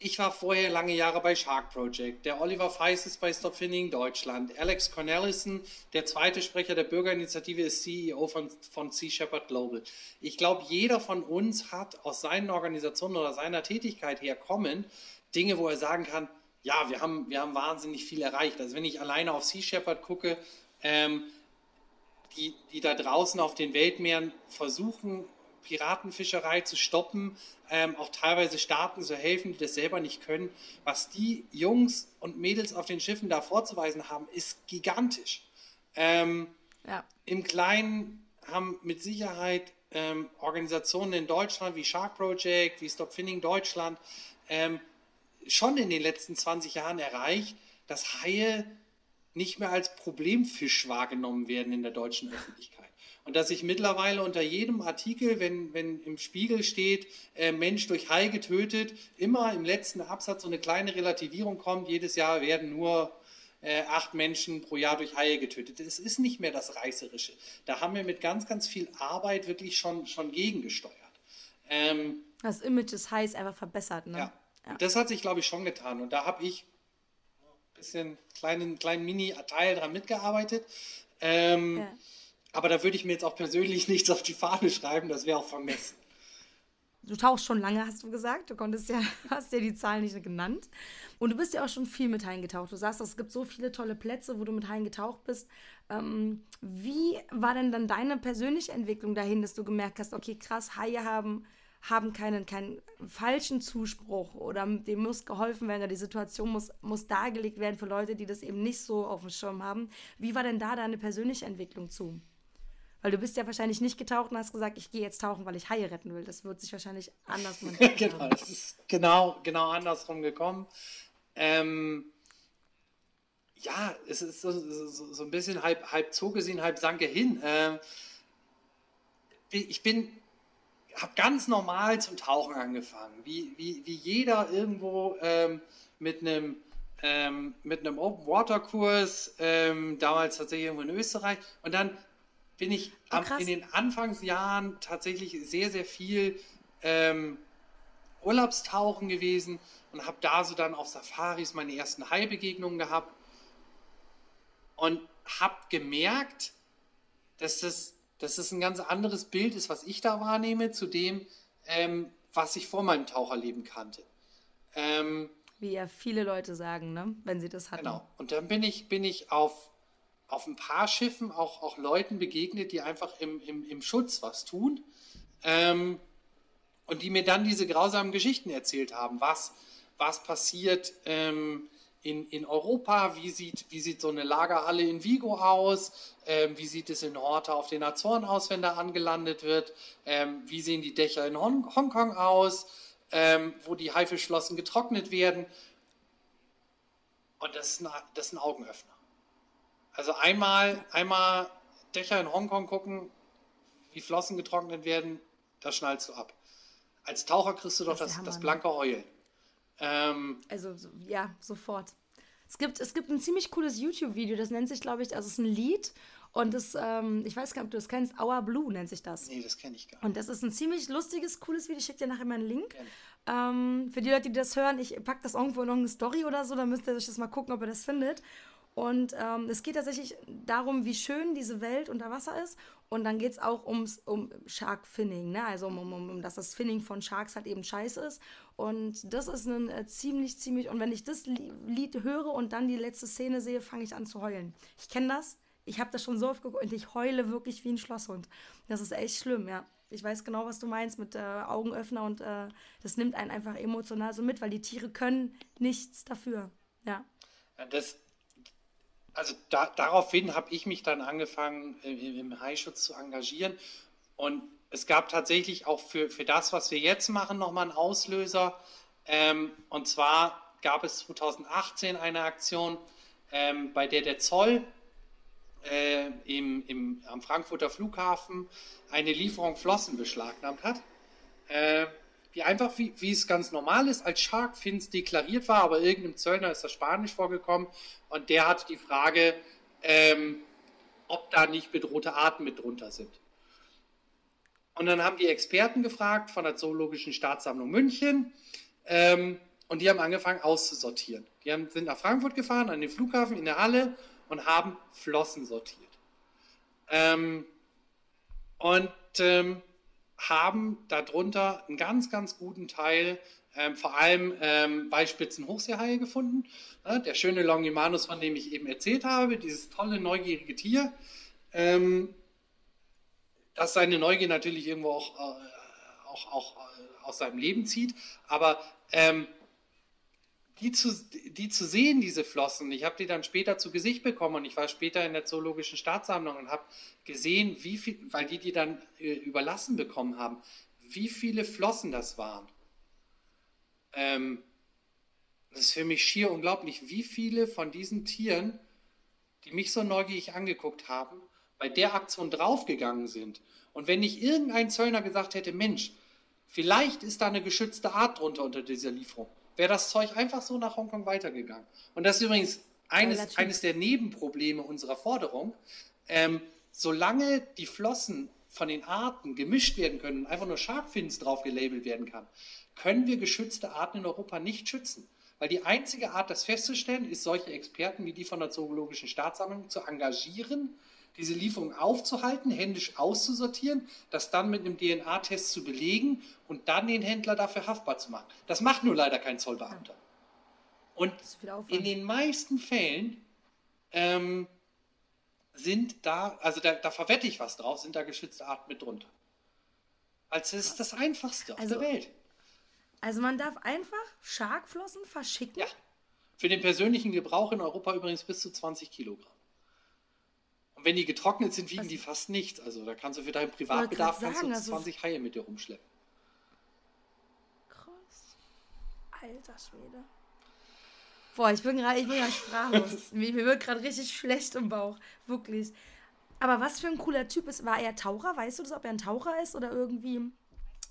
ich war vorher lange Jahre bei Shark Project. Der Oliver Feiss ist bei Stop Funding Deutschland. Alex Cornelissen, der zweite Sprecher der Bürgerinitiative, ist CEO von, von Sea Shepherd Global. Ich glaube, jeder von uns hat aus seinen Organisationen oder seiner Tätigkeit her kommend Dinge, wo er sagen kann, ja, wir haben, wir haben wahnsinnig viel erreicht. Also wenn ich alleine auf Sea Shepherd gucke, ähm, die, die da draußen auf den Weltmeeren versuchen, Piratenfischerei zu stoppen, ähm, auch teilweise Staaten zu helfen, die das selber nicht können. Was die Jungs und Mädels auf den Schiffen da vorzuweisen haben, ist gigantisch. Ähm, ja. Im Kleinen haben mit Sicherheit ähm, Organisationen in Deutschland wie Shark Project, wie Stop Finning Deutschland ähm, schon in den letzten 20 Jahren erreicht, dass Haie nicht mehr als Problemfisch wahrgenommen werden in der deutschen Öffentlichkeit. Und dass ich mittlerweile unter jedem Artikel, wenn, wenn im Spiegel steht, äh, Mensch durch Hai getötet, immer im letzten Absatz so eine kleine Relativierung kommt. Jedes Jahr werden nur äh, acht Menschen pro Jahr durch Haie getötet. Es ist nicht mehr das Reißerische. Da haben wir mit ganz, ganz viel Arbeit wirklich schon, schon gegengesteuert. Ähm, das Image des Hais einfach verbessert. Ne? Ja. Ja. Das hat sich, glaube ich, schon getan. Und da habe ich ein bisschen kleinen, kleinen Mini-Teil dran mitgearbeitet. Ähm, ja. Aber da würde ich mir jetzt auch persönlich nichts auf die Fahne schreiben, das wäre auch vermessen. Du tauchst schon lange, hast du gesagt. Du konntest ja, hast ja die Zahlen nicht genannt. Und du bist ja auch schon viel mit Haien getaucht. Du sagst, es gibt so viele tolle Plätze, wo du mit Haien getaucht bist. Ähm, wie war denn dann deine persönliche Entwicklung dahin, dass du gemerkt hast, okay, krass, Haie haben, haben keinen, keinen falschen Zuspruch oder dem muss geholfen werden oder die Situation muss, muss dargelegt werden für Leute, die das eben nicht so auf dem Schirm haben. Wie war denn da deine persönliche Entwicklung zu? Weil du bist ja wahrscheinlich nicht getaucht und hast gesagt, ich gehe jetzt tauchen, weil ich Haie retten will. Das wird sich wahrscheinlich anders machen. genau, es ist genau, genau andersrum gekommen. Ähm, ja, es ist so, so, so, ein bisschen halb, halb Zoo gesehen, halb Sanke hin. Ähm, ich bin, habe ganz normal zum Tauchen angefangen, wie, wie, wie jeder irgendwo ähm, mit einem ähm, mit einem Open Water Kurs, ähm, damals tatsächlich irgendwo in Österreich. Und dann bin ich oh, in den Anfangsjahren tatsächlich sehr, sehr viel ähm, Urlaubstauchen gewesen und habe da so dann auf Safaris meine ersten Haibegegnungen gehabt und habe gemerkt, dass das, dass das ein ganz anderes Bild ist, was ich da wahrnehme, zu dem, ähm, was ich vor meinem Taucherleben kannte. Ähm, Wie ja viele Leute sagen, ne? wenn sie das hatten. Genau. Und dann bin ich, bin ich auf auf ein paar Schiffen auch, auch Leuten begegnet, die einfach im, im, im Schutz was tun ähm, und die mir dann diese grausamen Geschichten erzählt haben, was, was passiert ähm, in, in Europa, wie sieht, wie sieht so eine Lagerhalle in Vigo aus, ähm, wie sieht es in Horta auf den Azoren aus, wenn da angelandet wird, ähm, wie sehen die Dächer in Hong Hongkong aus, ähm, wo die Haifischflossen getrocknet werden. Und das ist ein, das ist ein Augenöffner. Also einmal, einmal Dächer in Hongkong gucken, wie Flossen getrocknet werden, da schnallst du ab. Als Taucher kriegst du doch das, das, das blanke Heulen. Ähm, also ja, sofort. Es gibt, es gibt ein ziemlich cooles YouTube-Video, das nennt sich, glaube ich, also es ist ein Lied und das, ähm, ich weiß gar nicht, ob du das kennst, Our Blue nennt sich das. Nee, das kenne ich gar nicht. Und das ist ein ziemlich lustiges, cooles Video. Ich schicke dir nachher mal einen Link. Ähm, für die Leute, die das hören, ich packe das irgendwo in irgendeine Story oder so, dann müsst ihr euch das mal gucken, ob ihr das findet. Und ähm, es geht tatsächlich darum, wie schön diese Welt unter Wasser ist. Und dann geht es auch ums, um Shark Finning, ne? also um, um, um, dass das Finning von Sharks halt eben scheiße ist. Und das ist ein äh, ziemlich, ziemlich, und wenn ich das Lied höre und dann die letzte Szene sehe, fange ich an zu heulen. Ich kenne das, ich habe das schon so oft geguckt und ich heule wirklich wie ein Schlosshund. Das ist echt schlimm, ja. Ich weiß genau, was du meinst mit äh, Augenöffner und äh, das nimmt einen einfach emotional so mit, weil die Tiere können nichts dafür. Ja. Das, also da, daraufhin habe ich mich dann angefangen, im, im Haischutz zu engagieren. Und es gab tatsächlich auch für, für das, was wir jetzt machen, nochmal einen Auslöser. Ähm, und zwar gab es 2018 eine Aktion, ähm, bei der der Zoll äh, im, im, am Frankfurter Flughafen eine Lieferung Flossen beschlagnahmt hat. Äh, die einfach, wie, wie es ganz normal ist, als Shark Fins deklariert war, aber irgendeinem Zöllner ist das Spanisch vorgekommen und der hat die Frage, ähm, ob da nicht bedrohte Arten mit drunter sind. Und dann haben die Experten gefragt von der Zoologischen Staatssammlung München ähm, und die haben angefangen auszusortieren. Die haben, sind nach Frankfurt gefahren, an den Flughafen, in der Halle und haben Flossen sortiert. Ähm, und ähm, haben darunter einen ganz, ganz guten Teil, ähm, vor allem ähm, bei Spitzenhochseehaie gefunden. Ja, der schöne Longimanus, von dem ich eben erzählt habe, dieses tolle, neugierige Tier, ähm, das seine Neugier natürlich irgendwo auch, äh, auch, auch äh, aus seinem Leben zieht, aber ähm, die zu, die zu sehen, diese Flossen, ich habe die dann später zu Gesicht bekommen und ich war später in der Zoologischen Staatssammlung und habe gesehen, wie viel, weil die die dann äh, überlassen bekommen haben, wie viele Flossen das waren. Ähm, das ist für mich schier unglaublich, wie viele von diesen Tieren, die mich so neugierig angeguckt haben, bei der Aktion draufgegangen sind. Und wenn nicht irgendein Zöllner gesagt hätte, Mensch, vielleicht ist da eine geschützte Art drunter unter dieser Lieferung, wäre das Zeug einfach so nach Hongkong weitergegangen. Und das ist übrigens eines, eines der Nebenprobleme unserer Forderung. Ähm, solange die Flossen von den Arten gemischt werden können und einfach nur Sharkfins drauf gelabelt werden kann, können wir geschützte Arten in Europa nicht schützen. Weil die einzige Art, das festzustellen, ist, solche Experten wie die von der Zoologischen Staatssammlung zu engagieren diese Lieferung aufzuhalten, händisch auszusortieren, das dann mit einem DNA-Test zu belegen und dann den Händler dafür haftbar zu machen. Das macht nur leider kein Zollbeamter. Und in den meisten Fällen ähm, sind da, also da, da, verwette ich was drauf, sind da geschützte Arten mit drunter. Als ist das einfachste also, auf der Welt. Also man darf einfach Scharkflossen verschicken? Ja. Für den persönlichen Gebrauch in Europa übrigens bis zu 20 Kilogramm. Und wenn die getrocknet sind, wiegen Was? die fast nichts. Also da kannst du für deinen Privatbedarf kannst du 20 also Haie mit dir rumschleppen. Krass. Alter Schwede. Boah, ich bin gerade, ich bin gerade sprachlos. mir, mir wird gerade richtig schlecht im Bauch. Wirklich. Aber was für ein cooler Typ ist. War er Taucher? Weißt du das, ob er ein Taucher ist oder irgendwie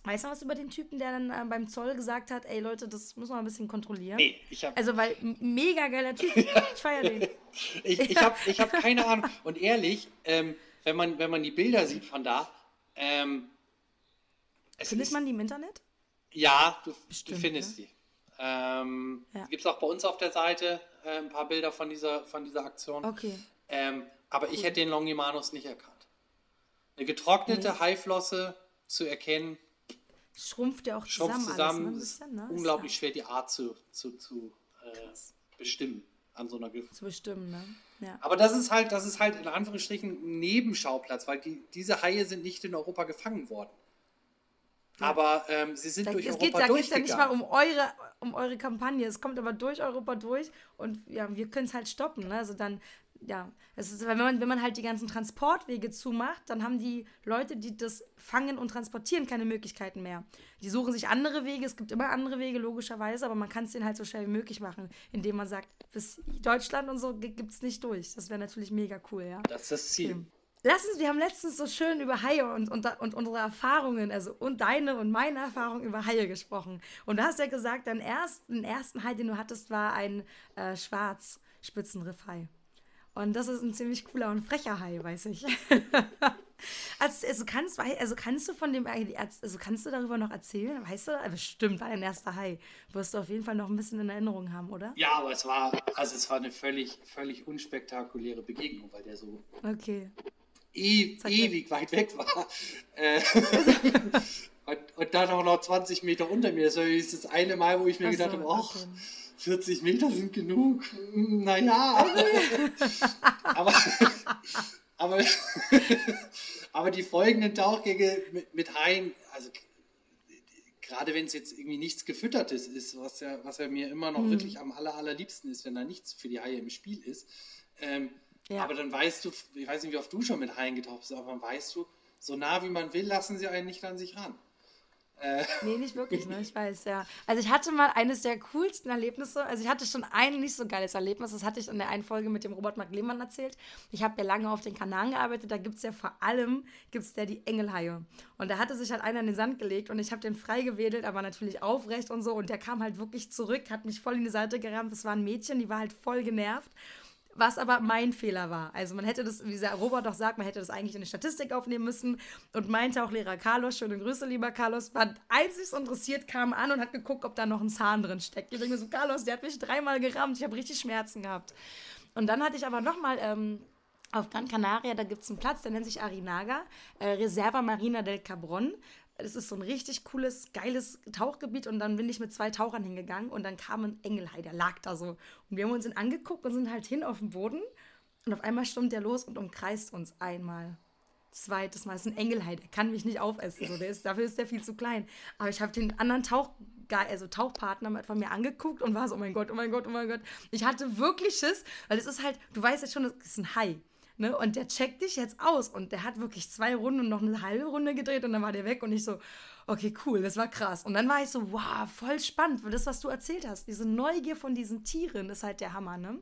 Weißt du was über den Typen, der dann äh, beim Zoll gesagt hat, ey Leute, das müssen wir ein bisschen kontrollieren? Nee, ich habe. Also, weil mega geiler Typ. ich feiere den. ich ich habe ich hab keine Ahnung. Und ehrlich, ähm, wenn, man, wenn man die Bilder sieht von da, ähm, Findet ist, man die im Internet? Ja, du, Bestimmt, du findest ne? die. Ähm, ja. Gibt es auch bei uns auf der Seite äh, ein paar Bilder von dieser, von dieser Aktion. Okay. Ähm, aber cool. ich hätte den Longimanus nicht erkannt. Eine getrocknete nee. Haiflosse zu erkennen, schrumpft ja auch zusammen. Schrumpft zusammen. Alles, bisschen, ne? Unglaublich schwer, die Art zu, zu, zu äh, bestimmen an so einer Gift. Zu bestimmen, ne? Ja. Aber das ist halt, das ist halt in Anführungsstrichen ein Nebenschauplatz, weil die, diese Haie sind nicht in Europa gefangen worden. Ja. Aber ähm, sie sind da, durch Europa geht, da geht es ja nicht mal um eure, um eure Kampagne. Es kommt aber durch Europa durch und ja, wir können es halt stoppen. Ne? Also dann ja, es ist, wenn man, wenn man halt die ganzen Transportwege zumacht, dann haben die Leute, die das fangen und transportieren, keine Möglichkeiten mehr. Die suchen sich andere Wege, es gibt immer andere Wege, logischerweise, aber man kann es denen halt so schnell wie möglich machen, indem man sagt, bis Deutschland und so gibt es nicht durch. Das wäre natürlich mega cool, ja. Das ist das Ziel. Okay. Lass uns, wir haben letztens so schön über Haie und, und, und unsere Erfahrungen, also und deine und meine Erfahrungen über Haie gesprochen. Und du hast ja gesagt, dein ersten, ersten Hai, den du hattest, war ein äh, Schwarzspitzenriffhai. Und das ist ein ziemlich cooler und frecher Hai, weiß ich. also, also, kannst, also kannst du von dem, also kannst du darüber noch erzählen? Weißt du, bestimmt war dein erster Hai. Wirst du auf jeden Fall noch ein bisschen in Erinnerung haben, oder? Ja, aber es war, also es war eine völlig, völlig unspektakuläre Begegnung, weil der so okay. E ewig weit weg war. Äh, und, und, dann auch noch 20 Meter unter mir. Das war das eine Mal, wo ich mir Ach gedacht so, habe, ach. Okay 40 Meter sind genug. Naja. aber, aber, aber die folgenden Tauchgänge mit, mit Haien, also gerade wenn es jetzt irgendwie nichts Gefüttertes ist, was ja, was ja mir immer noch mhm. wirklich am aller, allerliebsten ist, wenn da nichts für die Haie im Spiel ist. Ähm, ja. Aber dann weißt du, ich weiß nicht, wie oft du schon mit Haien getaucht bist, aber dann weißt du, so nah wie man will, lassen sie einen nicht an sich ran. Äh. Nee, nicht wirklich, ne? Ich weiß, ja. Also ich hatte mal eines der coolsten Erlebnisse. Also ich hatte schon ein nicht so geiles Erlebnis. Das hatte ich in der einen Folge mit dem Robert Mark Lehmann erzählt. Ich habe ja lange auf den Kanaren gearbeitet. Da gibt es ja vor allem gibt's ja die Engelhaie. Und da hatte sich halt einer in den Sand gelegt und ich habe den frei gewedelt, aber natürlich aufrecht und so. Und der kam halt wirklich zurück, hat mich voll in die Seite gerammt. Das war ein Mädchen, die war halt voll genervt was aber mein Fehler war. Also man hätte das, wie dieser Robert doch sagt, man hätte das eigentlich in die Statistik aufnehmen müssen und meinte auch Lehrer Carlos, schöne Grüße, lieber Carlos, war einzig interessiert, kam an und hat geguckt, ob da noch ein Zahn drin steckt. Ich denke mir so, Carlos, der hat mich dreimal gerammt, ich habe richtig Schmerzen gehabt. Und dann hatte ich aber nochmal... Ähm, auf Gran Canaria, da gibt es einen Platz, der nennt sich Arinaga, äh, Reserva Marina del Cabron. Das ist so ein richtig cooles, geiles Tauchgebiet und dann bin ich mit zwei Tauchern hingegangen und dann kam ein Engelhai, der lag da so. Und wir haben uns ihn angeguckt und sind halt hin auf den Boden und auf einmal stürmt der los und umkreist uns einmal. Zweites Mal. Das ist ein Engelhai, der kann mich nicht aufessen. So. Der ist, dafür ist der viel zu klein. Aber ich habe den anderen Tauch, also Tauchpartner von mir angeguckt und war so, oh mein Gott, oh mein Gott, oh mein Gott. Ich hatte wirklich Schiss, weil es ist halt, du weißt jetzt schon, es ist ein Hai. Ne? Und der checkt dich jetzt aus. Und der hat wirklich zwei Runden und noch eine halbe Runde gedreht und dann war der weg und ich so, okay, cool, das war krass. Und dann war ich so, wow, voll spannend, für das, was du erzählt hast. Diese Neugier von diesen Tieren ist halt der Hammer, ne?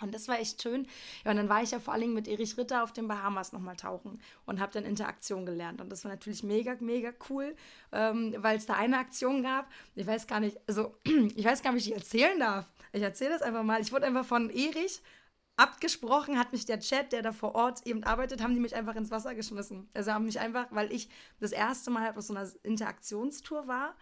Und das war echt schön. Ja, und dann war ich ja vor allen Dingen mit Erich Ritter auf den Bahamas nochmal tauchen und habe dann Interaktion gelernt. Und das war natürlich mega, mega cool, ähm, weil es da eine Aktion gab. Ich weiß gar nicht, also ich weiß gar nicht, wie ich erzählen darf. Ich erzähle das einfach mal. Ich wurde einfach von Erich abgesprochen, hat mich der Chat, der da vor Ort eben arbeitet, haben die mich einfach ins Wasser geschmissen. Also haben mich einfach, weil ich das erste Mal auf so einer Interaktionstour war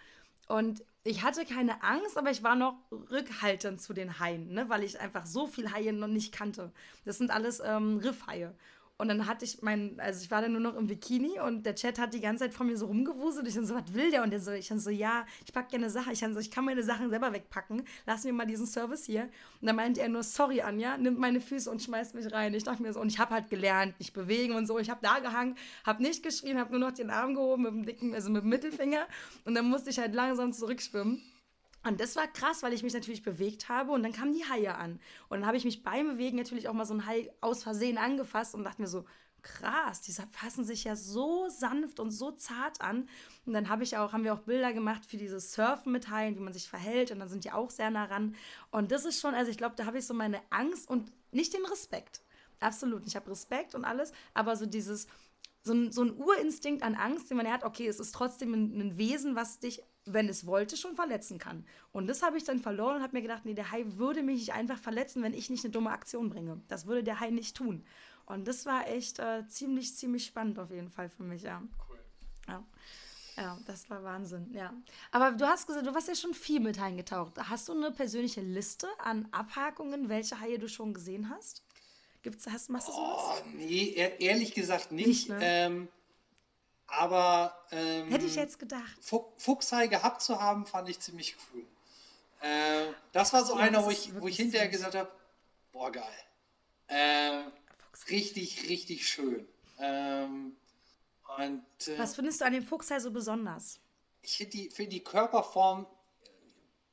und ich hatte keine Angst, aber ich war noch rückhaltend zu den Haien, ne? weil ich einfach so viel Haie noch nicht kannte. Das sind alles ähm, Riffhaie. Und dann hatte ich mein, also ich war dann nur noch im Bikini und der Chat hat die ganze Zeit von mir so rumgewuselt. Ich dann so, was will der? Und der so, ich dann so, ja, ich packe gerne Sachen. Ich dann so, ich kann meine Sachen selber wegpacken. Lass mir mal diesen Service hier. Und dann meinte er nur, sorry, Anja, nimmt meine Füße und schmeißt mich rein. Ich dachte mir so, und ich habe halt gelernt, mich bewegen und so. Ich habe da gehangen, habe nicht geschrien, habe nur noch den Arm gehoben mit dem dicken, also mit dem Mittelfinger. Und dann musste ich halt langsam zurückschwimmen. Und das war krass, weil ich mich natürlich bewegt habe und dann kamen die Haie an. Und dann habe ich mich beim Bewegen natürlich auch mal so ein Hai aus Versehen angefasst und dachte mir so, krass, die fassen sich ja so sanft und so zart an. Und dann habe ich auch, haben wir auch Bilder gemacht für dieses Surfen mit Haien, wie man sich verhält und dann sind die auch sehr nah ran. Und das ist schon, also ich glaube, da habe ich so meine Angst und nicht den Respekt. Absolut, ich habe Respekt und alles, aber so dieses, so ein, so ein Urinstinkt an Angst, den man hat, okay, es ist trotzdem ein, ein Wesen, was dich wenn es wollte, schon verletzen kann. Und das habe ich dann verloren und habe mir gedacht, nee, der Hai würde mich nicht einfach verletzen, wenn ich nicht eine dumme Aktion bringe. Das würde der Hai nicht tun. Und das war echt äh, ziemlich, ziemlich spannend auf jeden Fall für mich, ja. Cool. Ja. Ja, das war Wahnsinn, ja. Aber du hast gesagt, du warst ja schon viel mit Haien getaucht. Hast du eine persönliche Liste an Abhakungen, welche Haie du schon gesehen hast? Gibt's, hast, machst du sowas? Oh, nee, ehrlich gesagt nicht. nicht ne? ähm, aber ähm, hätte ich jetzt gedacht. Fuchshai gehabt zu haben, fand ich ziemlich cool. Äh, das war so ja, einer, wo ich, wo ich hinterher gesagt habe, boah geil. Äh, richtig, richtig schön. Ähm, und, äh, Was findest du an dem Fuchshai so besonders? Ich finde die, find die Körperform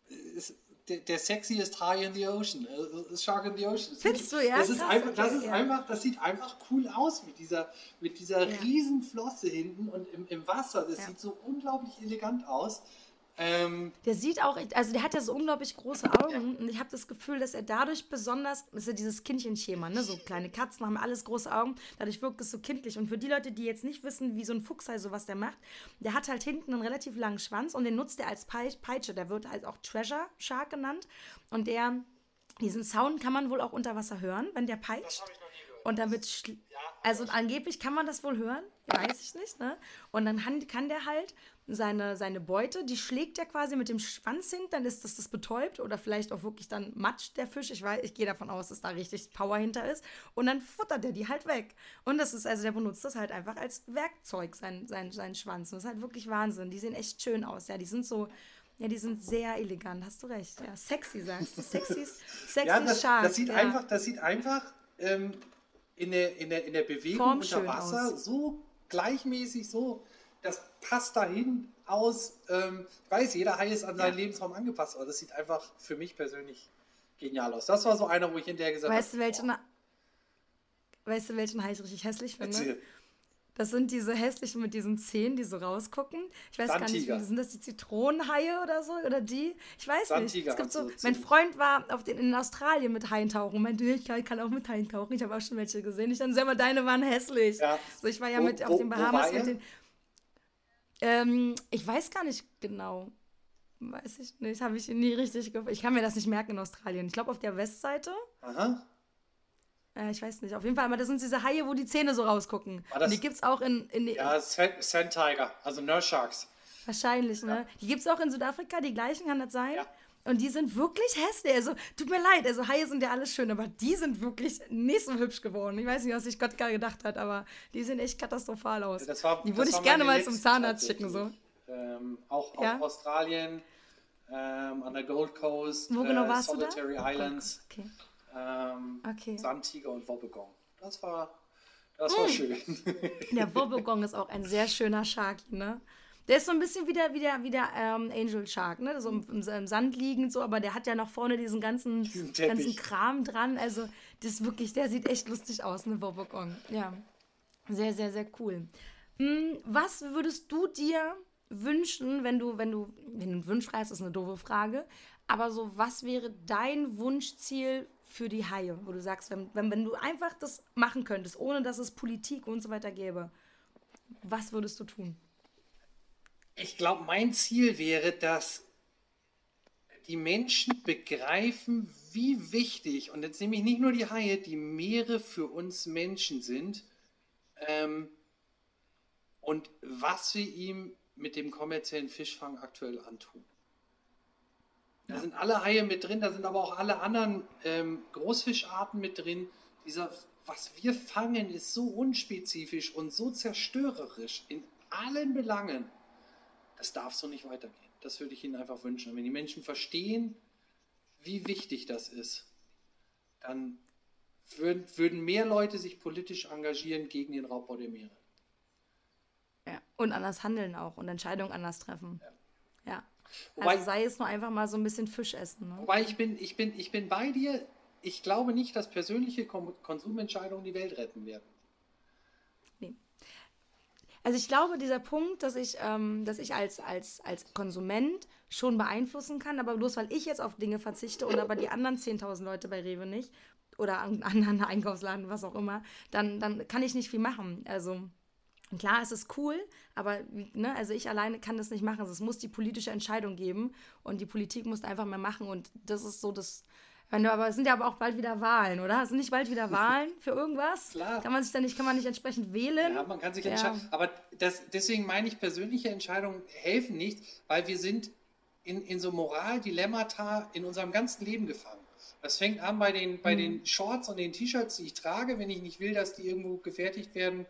äh, ist, der, der sexiest High in the Ocean, uh, Shark in the Ocean. Findest du, ja? Das ist, einfach, das ist ja. einfach, das sieht einfach cool aus mit dieser, mit dieser ja. riesen Flosse hinten und im, im Wasser. Das ja. sieht so unglaublich elegant aus. Ähm, der sieht auch, also der hat ja so unglaublich große Augen und ich habe das Gefühl, dass er dadurch besonders, das ist ja dieses Kindchenschema, ne? so kleine Katzen haben alles große Augen, dadurch wirkt es so kindlich. Und für die Leute, die jetzt nicht wissen, wie so ein Fuchshai so was der macht, der hat halt hinten einen relativ langen Schwanz und den nutzt er als Peitsche. Der wird halt auch Treasure Shark genannt und der, diesen Sound kann man wohl auch unter Wasser hören, wenn der peitscht. Das ich noch nie gehört. Und damit, ja, also angeblich kann man das wohl hören, weiß ich nicht, ne? Und dann kann der halt seine, seine Beute, die schlägt er quasi mit dem Schwanz hin, dann ist das das betäubt oder vielleicht auch wirklich dann matscht der Fisch. Ich weiß, ich gehe davon aus, dass da richtig Power hinter ist. Und dann futtert er die halt weg. Und das ist, also der benutzt das halt einfach als Werkzeug, sein, sein, sein Schwanz. Und das ist halt wirklich Wahnsinn. Die sehen echt schön aus, ja. Die sind so, ja, die sind sehr elegant, hast du recht. Ja, sexy sagst du. Sexy, sexy ja, das, Shark. Das sieht ja. einfach, das sieht einfach ähm, in, der, in, der, in der Bewegung Form unter Wasser aus. so gleichmäßig, so das passt dahin aus. Ähm, ich weiß, jeder Hai ist an seinen ja. Lebensraum angepasst, aber das sieht einfach für mich persönlich genial aus. Das war so einer, wo ich hinterher gesagt habe. Weißt du, welchen, oh. weißt du, welchen Hai ich richtig hässlich finde? Erzähl. Das sind diese hässlichen mit diesen Zähnen, die so rausgucken. Ich weiß gar nicht, wie sind das die Zitronenhaie oder so? Oder die? Ich weiß nicht. Es gibt so, mein Freund war auf den, in Australien mit Haien tauchen meinte, ich kann, auch mit Haien tauchen. Ich habe auch schon welche gesehen. Ich dann selber, deine waren hässlich. Ja. So, ich war ja wo, mit auf den Bahamas mit den. Ähm, ich weiß gar nicht genau. Weiß ich nicht, habe ich nie richtig Ich kann mir das nicht merken in Australien. Ich glaube auf der Westseite. Aha. Äh, ich weiß nicht. Auf jeden Fall, aber das sind diese Haie, wo die Zähne so rausgucken. Und die gibt es auch in. in ja, Sand Tiger, also Nurse Sharks. Wahrscheinlich, ne? Ja. Die gibt es auch in Südafrika, die gleichen, kann das sein? Ja. Und die sind wirklich hässlich. Also, tut mir leid, also Haie sind ja alles schön, aber die sind wirklich nicht so hübsch geworden. Ich weiß nicht, was sich Gott gerade gedacht hat, aber die sehen echt katastrophal aus. Das war, die würde ich gerne mal zum Zahnarzt schicken, so. Ähm, auch ja? auf Australien, ähm, an der Gold Coast, Wo genau äh, warst Solitary du da? Islands, okay. Ähm, okay. Sandtiger und Wobbegong. Das war, das war mm. schön. Der Wobbegong ist auch ein sehr schöner Sharky, ne? Der ist so ein bisschen wie der, wie der, wie der ähm, Angel Shark, ne? So im, im, Sand liegend so, aber der hat ja noch vorne diesen ganzen, ganzen Kram dran. Also, das ist wirklich, der sieht echt lustig aus, ne, Bobogong. Ja. Sehr, sehr, sehr cool. Hm, was würdest du dir wünschen, wenn du, wenn du, wenn du einen Wunsch frei ist eine doofe Frage, aber so, was wäre dein Wunschziel für die Haie, wo du sagst, wenn, wenn, wenn du einfach das machen könntest, ohne dass es Politik und so weiter gäbe, was würdest du tun? Ich glaube, mein Ziel wäre, dass die Menschen begreifen, wie wichtig, und jetzt nehme ich nicht nur die Haie, die Meere für uns Menschen sind ähm, und was wir ihm mit dem kommerziellen Fischfang aktuell antun. Da sind alle Haie mit drin, da sind aber auch alle anderen ähm, Großfischarten mit drin. Dieser, was wir fangen, ist so unspezifisch und so zerstörerisch in allen Belangen. Das darf so nicht weitergehen. Das würde ich Ihnen einfach wünschen. Wenn die Menschen verstehen, wie wichtig das ist, dann würden, würden mehr Leute sich politisch engagieren gegen den Raubbau der Meere. Ja, und anders handeln auch und Entscheidungen anders treffen. Ja. ja. Wobei, also sei es nur einfach mal so ein bisschen Fisch essen. Ne? Wobei ich bin, ich, bin, ich bin bei dir. Ich glaube nicht, dass persönliche Konsumentscheidungen die Welt retten werden. Nee. Also ich glaube, dieser Punkt, dass ich, ähm, dass ich als, als, als Konsument schon beeinflussen kann, aber bloß weil ich jetzt auf Dinge verzichte und aber die anderen 10.000 Leute bei Rewe nicht oder an anderen Einkaufsladen, was auch immer, dann, dann kann ich nicht viel machen. Also Klar, es ist cool, aber ne, also ich alleine kann das nicht machen. Also es muss die politische Entscheidung geben und die Politik muss einfach mehr machen. Und das ist so das. Wenn du, aber es sind ja aber auch bald wieder Wahlen, oder? Es sind nicht bald wieder Wahlen für irgendwas? Klar. Kann man sich dann nicht, kann man nicht entsprechend wählen? Ja, man kann sich ja. entscheiden. Aber das, deswegen meine ich, persönliche Entscheidungen helfen nicht, weil wir sind in, in so Moraldilemmata in unserem ganzen Leben gefangen. Das fängt an bei den, bei mhm. den Shorts und den T-Shirts, die ich trage, wenn ich nicht will, dass die irgendwo gefertigt werden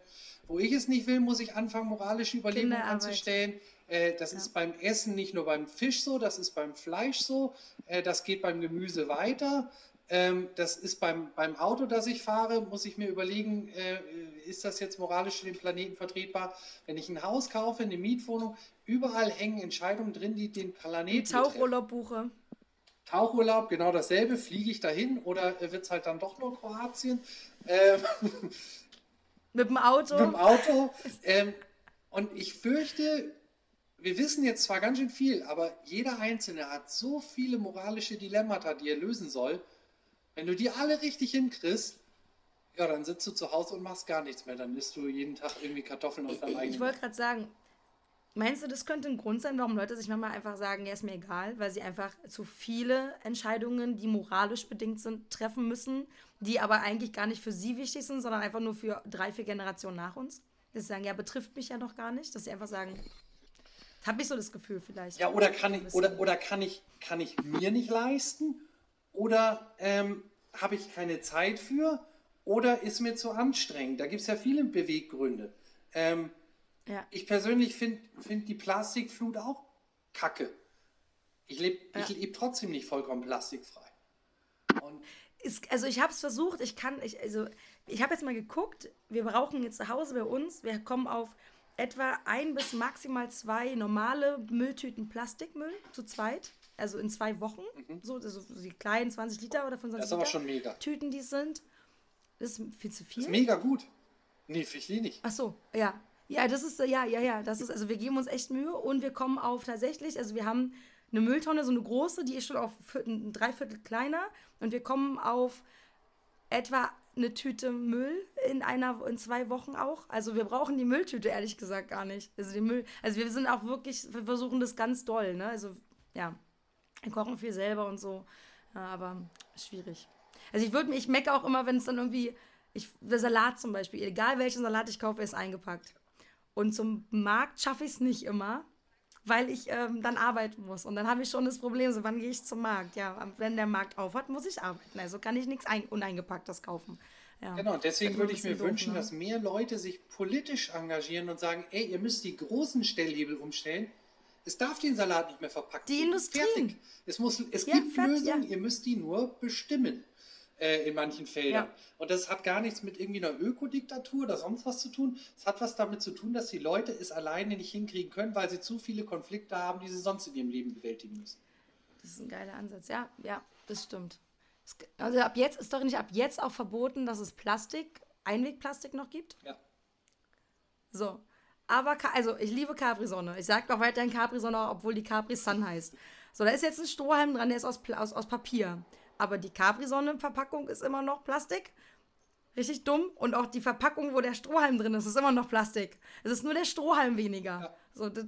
wo ich es nicht will, muss ich anfangen, moralische Überlegungen anzustellen. Äh, das ja. ist beim Essen nicht nur beim Fisch so, das ist beim Fleisch so, äh, das geht beim Gemüse weiter. Ähm, das ist beim, beim Auto, das ich fahre, muss ich mir überlegen, äh, ist das jetzt moralisch für den Planeten vertretbar? Wenn ich ein Haus kaufe, eine Mietwohnung, überall hängen Entscheidungen drin, die den Planeten. Tauchurlaub buche. Tauchurlaub, genau dasselbe. Fliege ich dahin oder wird es halt dann doch nur Kroatien? Ähm, Mit dem Auto? Mit dem Auto. Ähm, und ich fürchte, wir wissen jetzt zwar ganz schön viel, aber jeder Einzelne hat so viele moralische Dilemmata, die er lösen soll. Wenn du die alle richtig hinkriegst, ja, dann sitzt du zu Hause und machst gar nichts mehr. Dann isst du jeden Tag irgendwie Kartoffeln auf deinem eigenen. Ich wollte gerade sagen, meinst du, das könnte ein Grund sein, warum Leute sich manchmal einfach sagen, ja, ist mir egal, weil sie einfach zu viele Entscheidungen, die moralisch bedingt sind, treffen müssen die aber eigentlich gar nicht für sie wichtig sind, sondern einfach nur für drei, vier Generationen nach uns. Dass sie sagen, ja, betrifft mich ja noch gar nicht. Dass sie einfach sagen, habe ich so das Gefühl vielleicht. Ja, oder kann ich, oder, oder kann ich, kann ich mir nicht leisten? Oder ähm, habe ich keine Zeit für? Oder ist mir zu anstrengend? Da gibt es ja viele Beweggründe. Ähm, ja. Ich persönlich finde find die Plastikflut auch kacke. Ich lebe ja. leb trotzdem nicht vollkommen plastikfrei. Und ist, also ich habe es versucht, ich kann, ich, also ich habe jetzt mal geguckt, wir brauchen jetzt zu Hause bei uns, wir kommen auf etwa ein bis maximal zwei normale Mülltüten Plastikmüll zu zweit. Also in zwei Wochen. Mhm. So, also die kleinen 20 Liter oder 25 das ist aber schon mega. Tüten, die sind. Das ist viel zu viel. Das ist mega gut. Nee, für ich nicht. Ach so, ja. Ja, das ist, ja, ja, ja. Das ist, also wir geben uns echt Mühe und wir kommen auf tatsächlich, also wir haben eine Mülltonne, so eine große, die ist schon auf ein Dreiviertel kleiner. Und wir kommen auf etwa eine Tüte Müll in einer, in zwei Wochen auch. Also wir brauchen die Mülltüte ehrlich gesagt gar nicht. Also, den Müll, also wir sind auch wirklich, wir versuchen das ganz doll, ne? Also ja, wir kochen viel selber und so. Ja, aber schwierig. Also ich würde ich mecke auch immer, wenn es dann irgendwie, ich, der Salat zum Beispiel, egal welchen Salat ich kaufe, ist eingepackt. Und zum Markt schaffe ich es nicht immer. weil ich ähm, dann arbeiten muss. Und dann habe ich schon das Problem, so wann gehe ich zum Markt? Ja, wenn der Markt aufhat, muss ich arbeiten. Also kann ich nichts Uneingepacktes kaufen. Ja. Genau, deswegen würde ich mir doof, wünschen, ne? dass mehr Leute sich politisch engagieren und sagen, ey, ihr müsst die großen Stellhebel umstellen. Es darf den Salat nicht mehr verpackt Die Industrie. Fertig. Es, muss, es ja, gibt Lösungen, ja. ihr müsst die nur bestimmen äh, in manchen Feldern. Ja. Und das hat gar nichts mit irgendwie einer Ökodiktatur oder sonst was zu tun. Es hat was damit zu tun, dass die Leute es alleine nicht hinkriegen können, weil sie zu viele Konflikte haben, die sie sonst in ihrem Leben bewältigen müssen. Das ist ein geiler Ansatz. Ja, ja, das stimmt. Also ab jetzt ist doch nicht ab jetzt auch verboten, dass es Plastik, Einwegplastik noch gibt? Ja. So. Aber, also ich liebe Capri-Sonne. Ich sage auch weiterhin Capri-Sonne, obwohl die Capri-Sun heißt. So, da ist jetzt ein Strohhalm dran, der ist aus, aus, aus Papier aber die Capri-Sonne-Verpackung ist immer noch Plastik. Richtig dumm. Und auch die Verpackung, wo der Strohhalm drin ist, ist immer noch Plastik. Es ist nur der Strohhalm weniger. Ja. So, das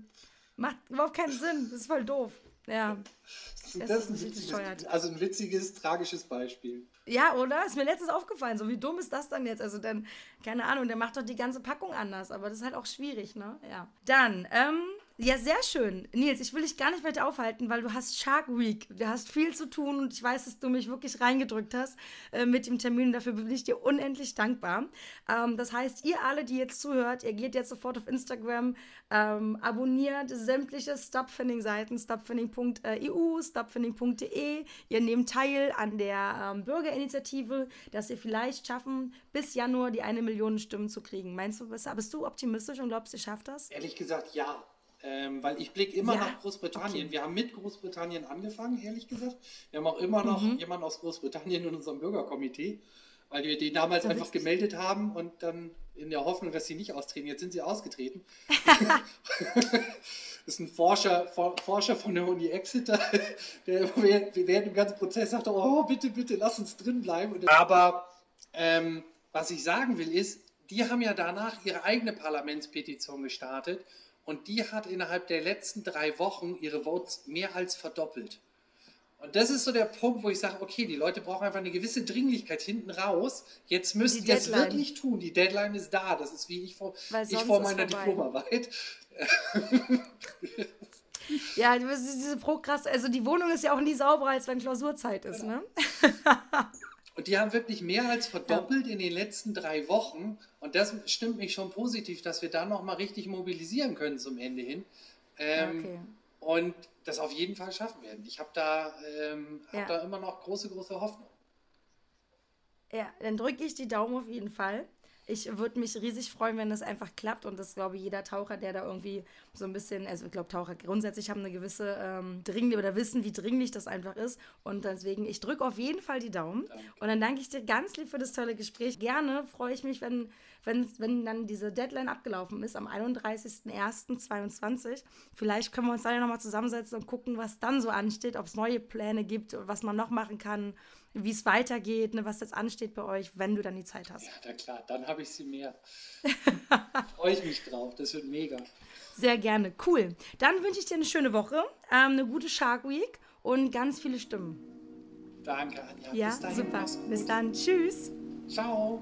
macht überhaupt keinen Sinn. Das ist voll doof. Ja. Das, das ist ein witziges, also ein witziges, tragisches Beispiel. Ja, oder? Ist mir letztens aufgefallen. So, wie dumm ist das dann jetzt? Also dann, keine Ahnung, der macht doch die ganze Packung anders. Aber das ist halt auch schwierig, ne? Ja. Dann, ähm, ja, sehr schön. Nils, ich will dich gar nicht weiter aufhalten, weil du hast Shark Week. Du hast viel zu tun und ich weiß, dass du mich wirklich reingedrückt hast äh, mit dem Termin. Dafür bin ich dir unendlich dankbar. Ähm, das heißt, ihr alle, die jetzt zuhört, ihr geht jetzt sofort auf Instagram, ähm, abonniert sämtliche Stopfinding-Seiten, stopfinding.eu, stopfinding.de. Ihr nehmt teil an der ähm, Bürgerinitiative, dass ihr vielleicht schaffen, bis Januar die eine Million Stimmen zu kriegen. Meinst du, bist, bist du optimistisch und glaubst, ihr schafft das? Ehrlich gesagt, ja. Ähm, weil ich blicke immer ja, nach Großbritannien. Okay. Wir haben mit Großbritannien angefangen, ehrlich gesagt. Wir haben auch immer noch mhm. jemanden aus Großbritannien in unserem Bürgerkomitee, weil wir die damals so einfach gemeldet haben und dann in der Hoffnung, dass sie nicht austreten. Jetzt sind sie ausgetreten. das ist ein Forscher, Forscher von der Uni Exeter, der während dem ganzen Prozess sagte, oh, bitte, bitte, lass uns drin bleiben. Aber ähm, was ich sagen will ist, die haben ja danach ihre eigene Parlamentspetition gestartet und die hat innerhalb der letzten drei Wochen ihre Votes mehr als verdoppelt. Und das ist so der Punkt, wo ich sage, okay, die Leute brauchen einfach eine gewisse Dringlichkeit hinten raus. Jetzt müsst ihr es wirklich tun. Die Deadline ist da. Das ist wie ich vor, ich vor meiner Diplomarbeit. ja, diese Prokrast, also die Wohnung ist ja auch nie sauberer, als wenn Klausurzeit ist, ne? Und die haben wirklich mehr als verdoppelt ja. in den letzten drei Wochen. Und das stimmt mich schon positiv, dass wir da nochmal richtig mobilisieren können zum Ende hin. Ähm, okay. Und das auf jeden Fall schaffen werden. Ich habe da, ähm, hab ja. da immer noch große, große Hoffnung. Ja, dann drücke ich die Daumen auf jeden Fall ich würde mich riesig freuen, wenn das einfach klappt und das glaube ich jeder Taucher, der da irgendwie so ein bisschen, also ich glaube Taucher grundsätzlich haben eine gewisse ähm, dringliche oder wissen, wie dringlich das einfach ist und deswegen ich drücke auf jeden Fall die Daumen und dann danke ich dir ganz lieb für das tolle Gespräch. Gerne freue ich mich, wenn wenn, wenn dann diese Deadline abgelaufen ist am 31.01.22. Vielleicht können wir uns dann ja nochmal zusammensetzen und gucken, was dann so ansteht, ob es neue Pläne gibt, was man noch machen kann wie es weitergeht, ne, was jetzt ansteht bei euch, wenn du dann die Zeit hast. Ja, na klar, dann habe ich sie mehr. Freue ich mich drauf, das wird mega. Sehr gerne, cool. Dann wünsche ich dir eine schöne Woche, ähm, eine gute Shark Week und ganz viele Stimmen. Danke, Anja. Ja, Bis dahin, super. Bis dann. Tschüss. Ciao.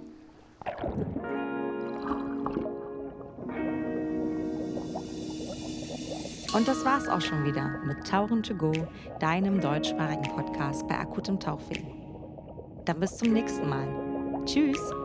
Und das war's auch schon wieder mit Tauchen to Go, deinem deutschsprachigen Podcast bei akutem Tauchweh. Dann bis zum nächsten Mal. Tschüss!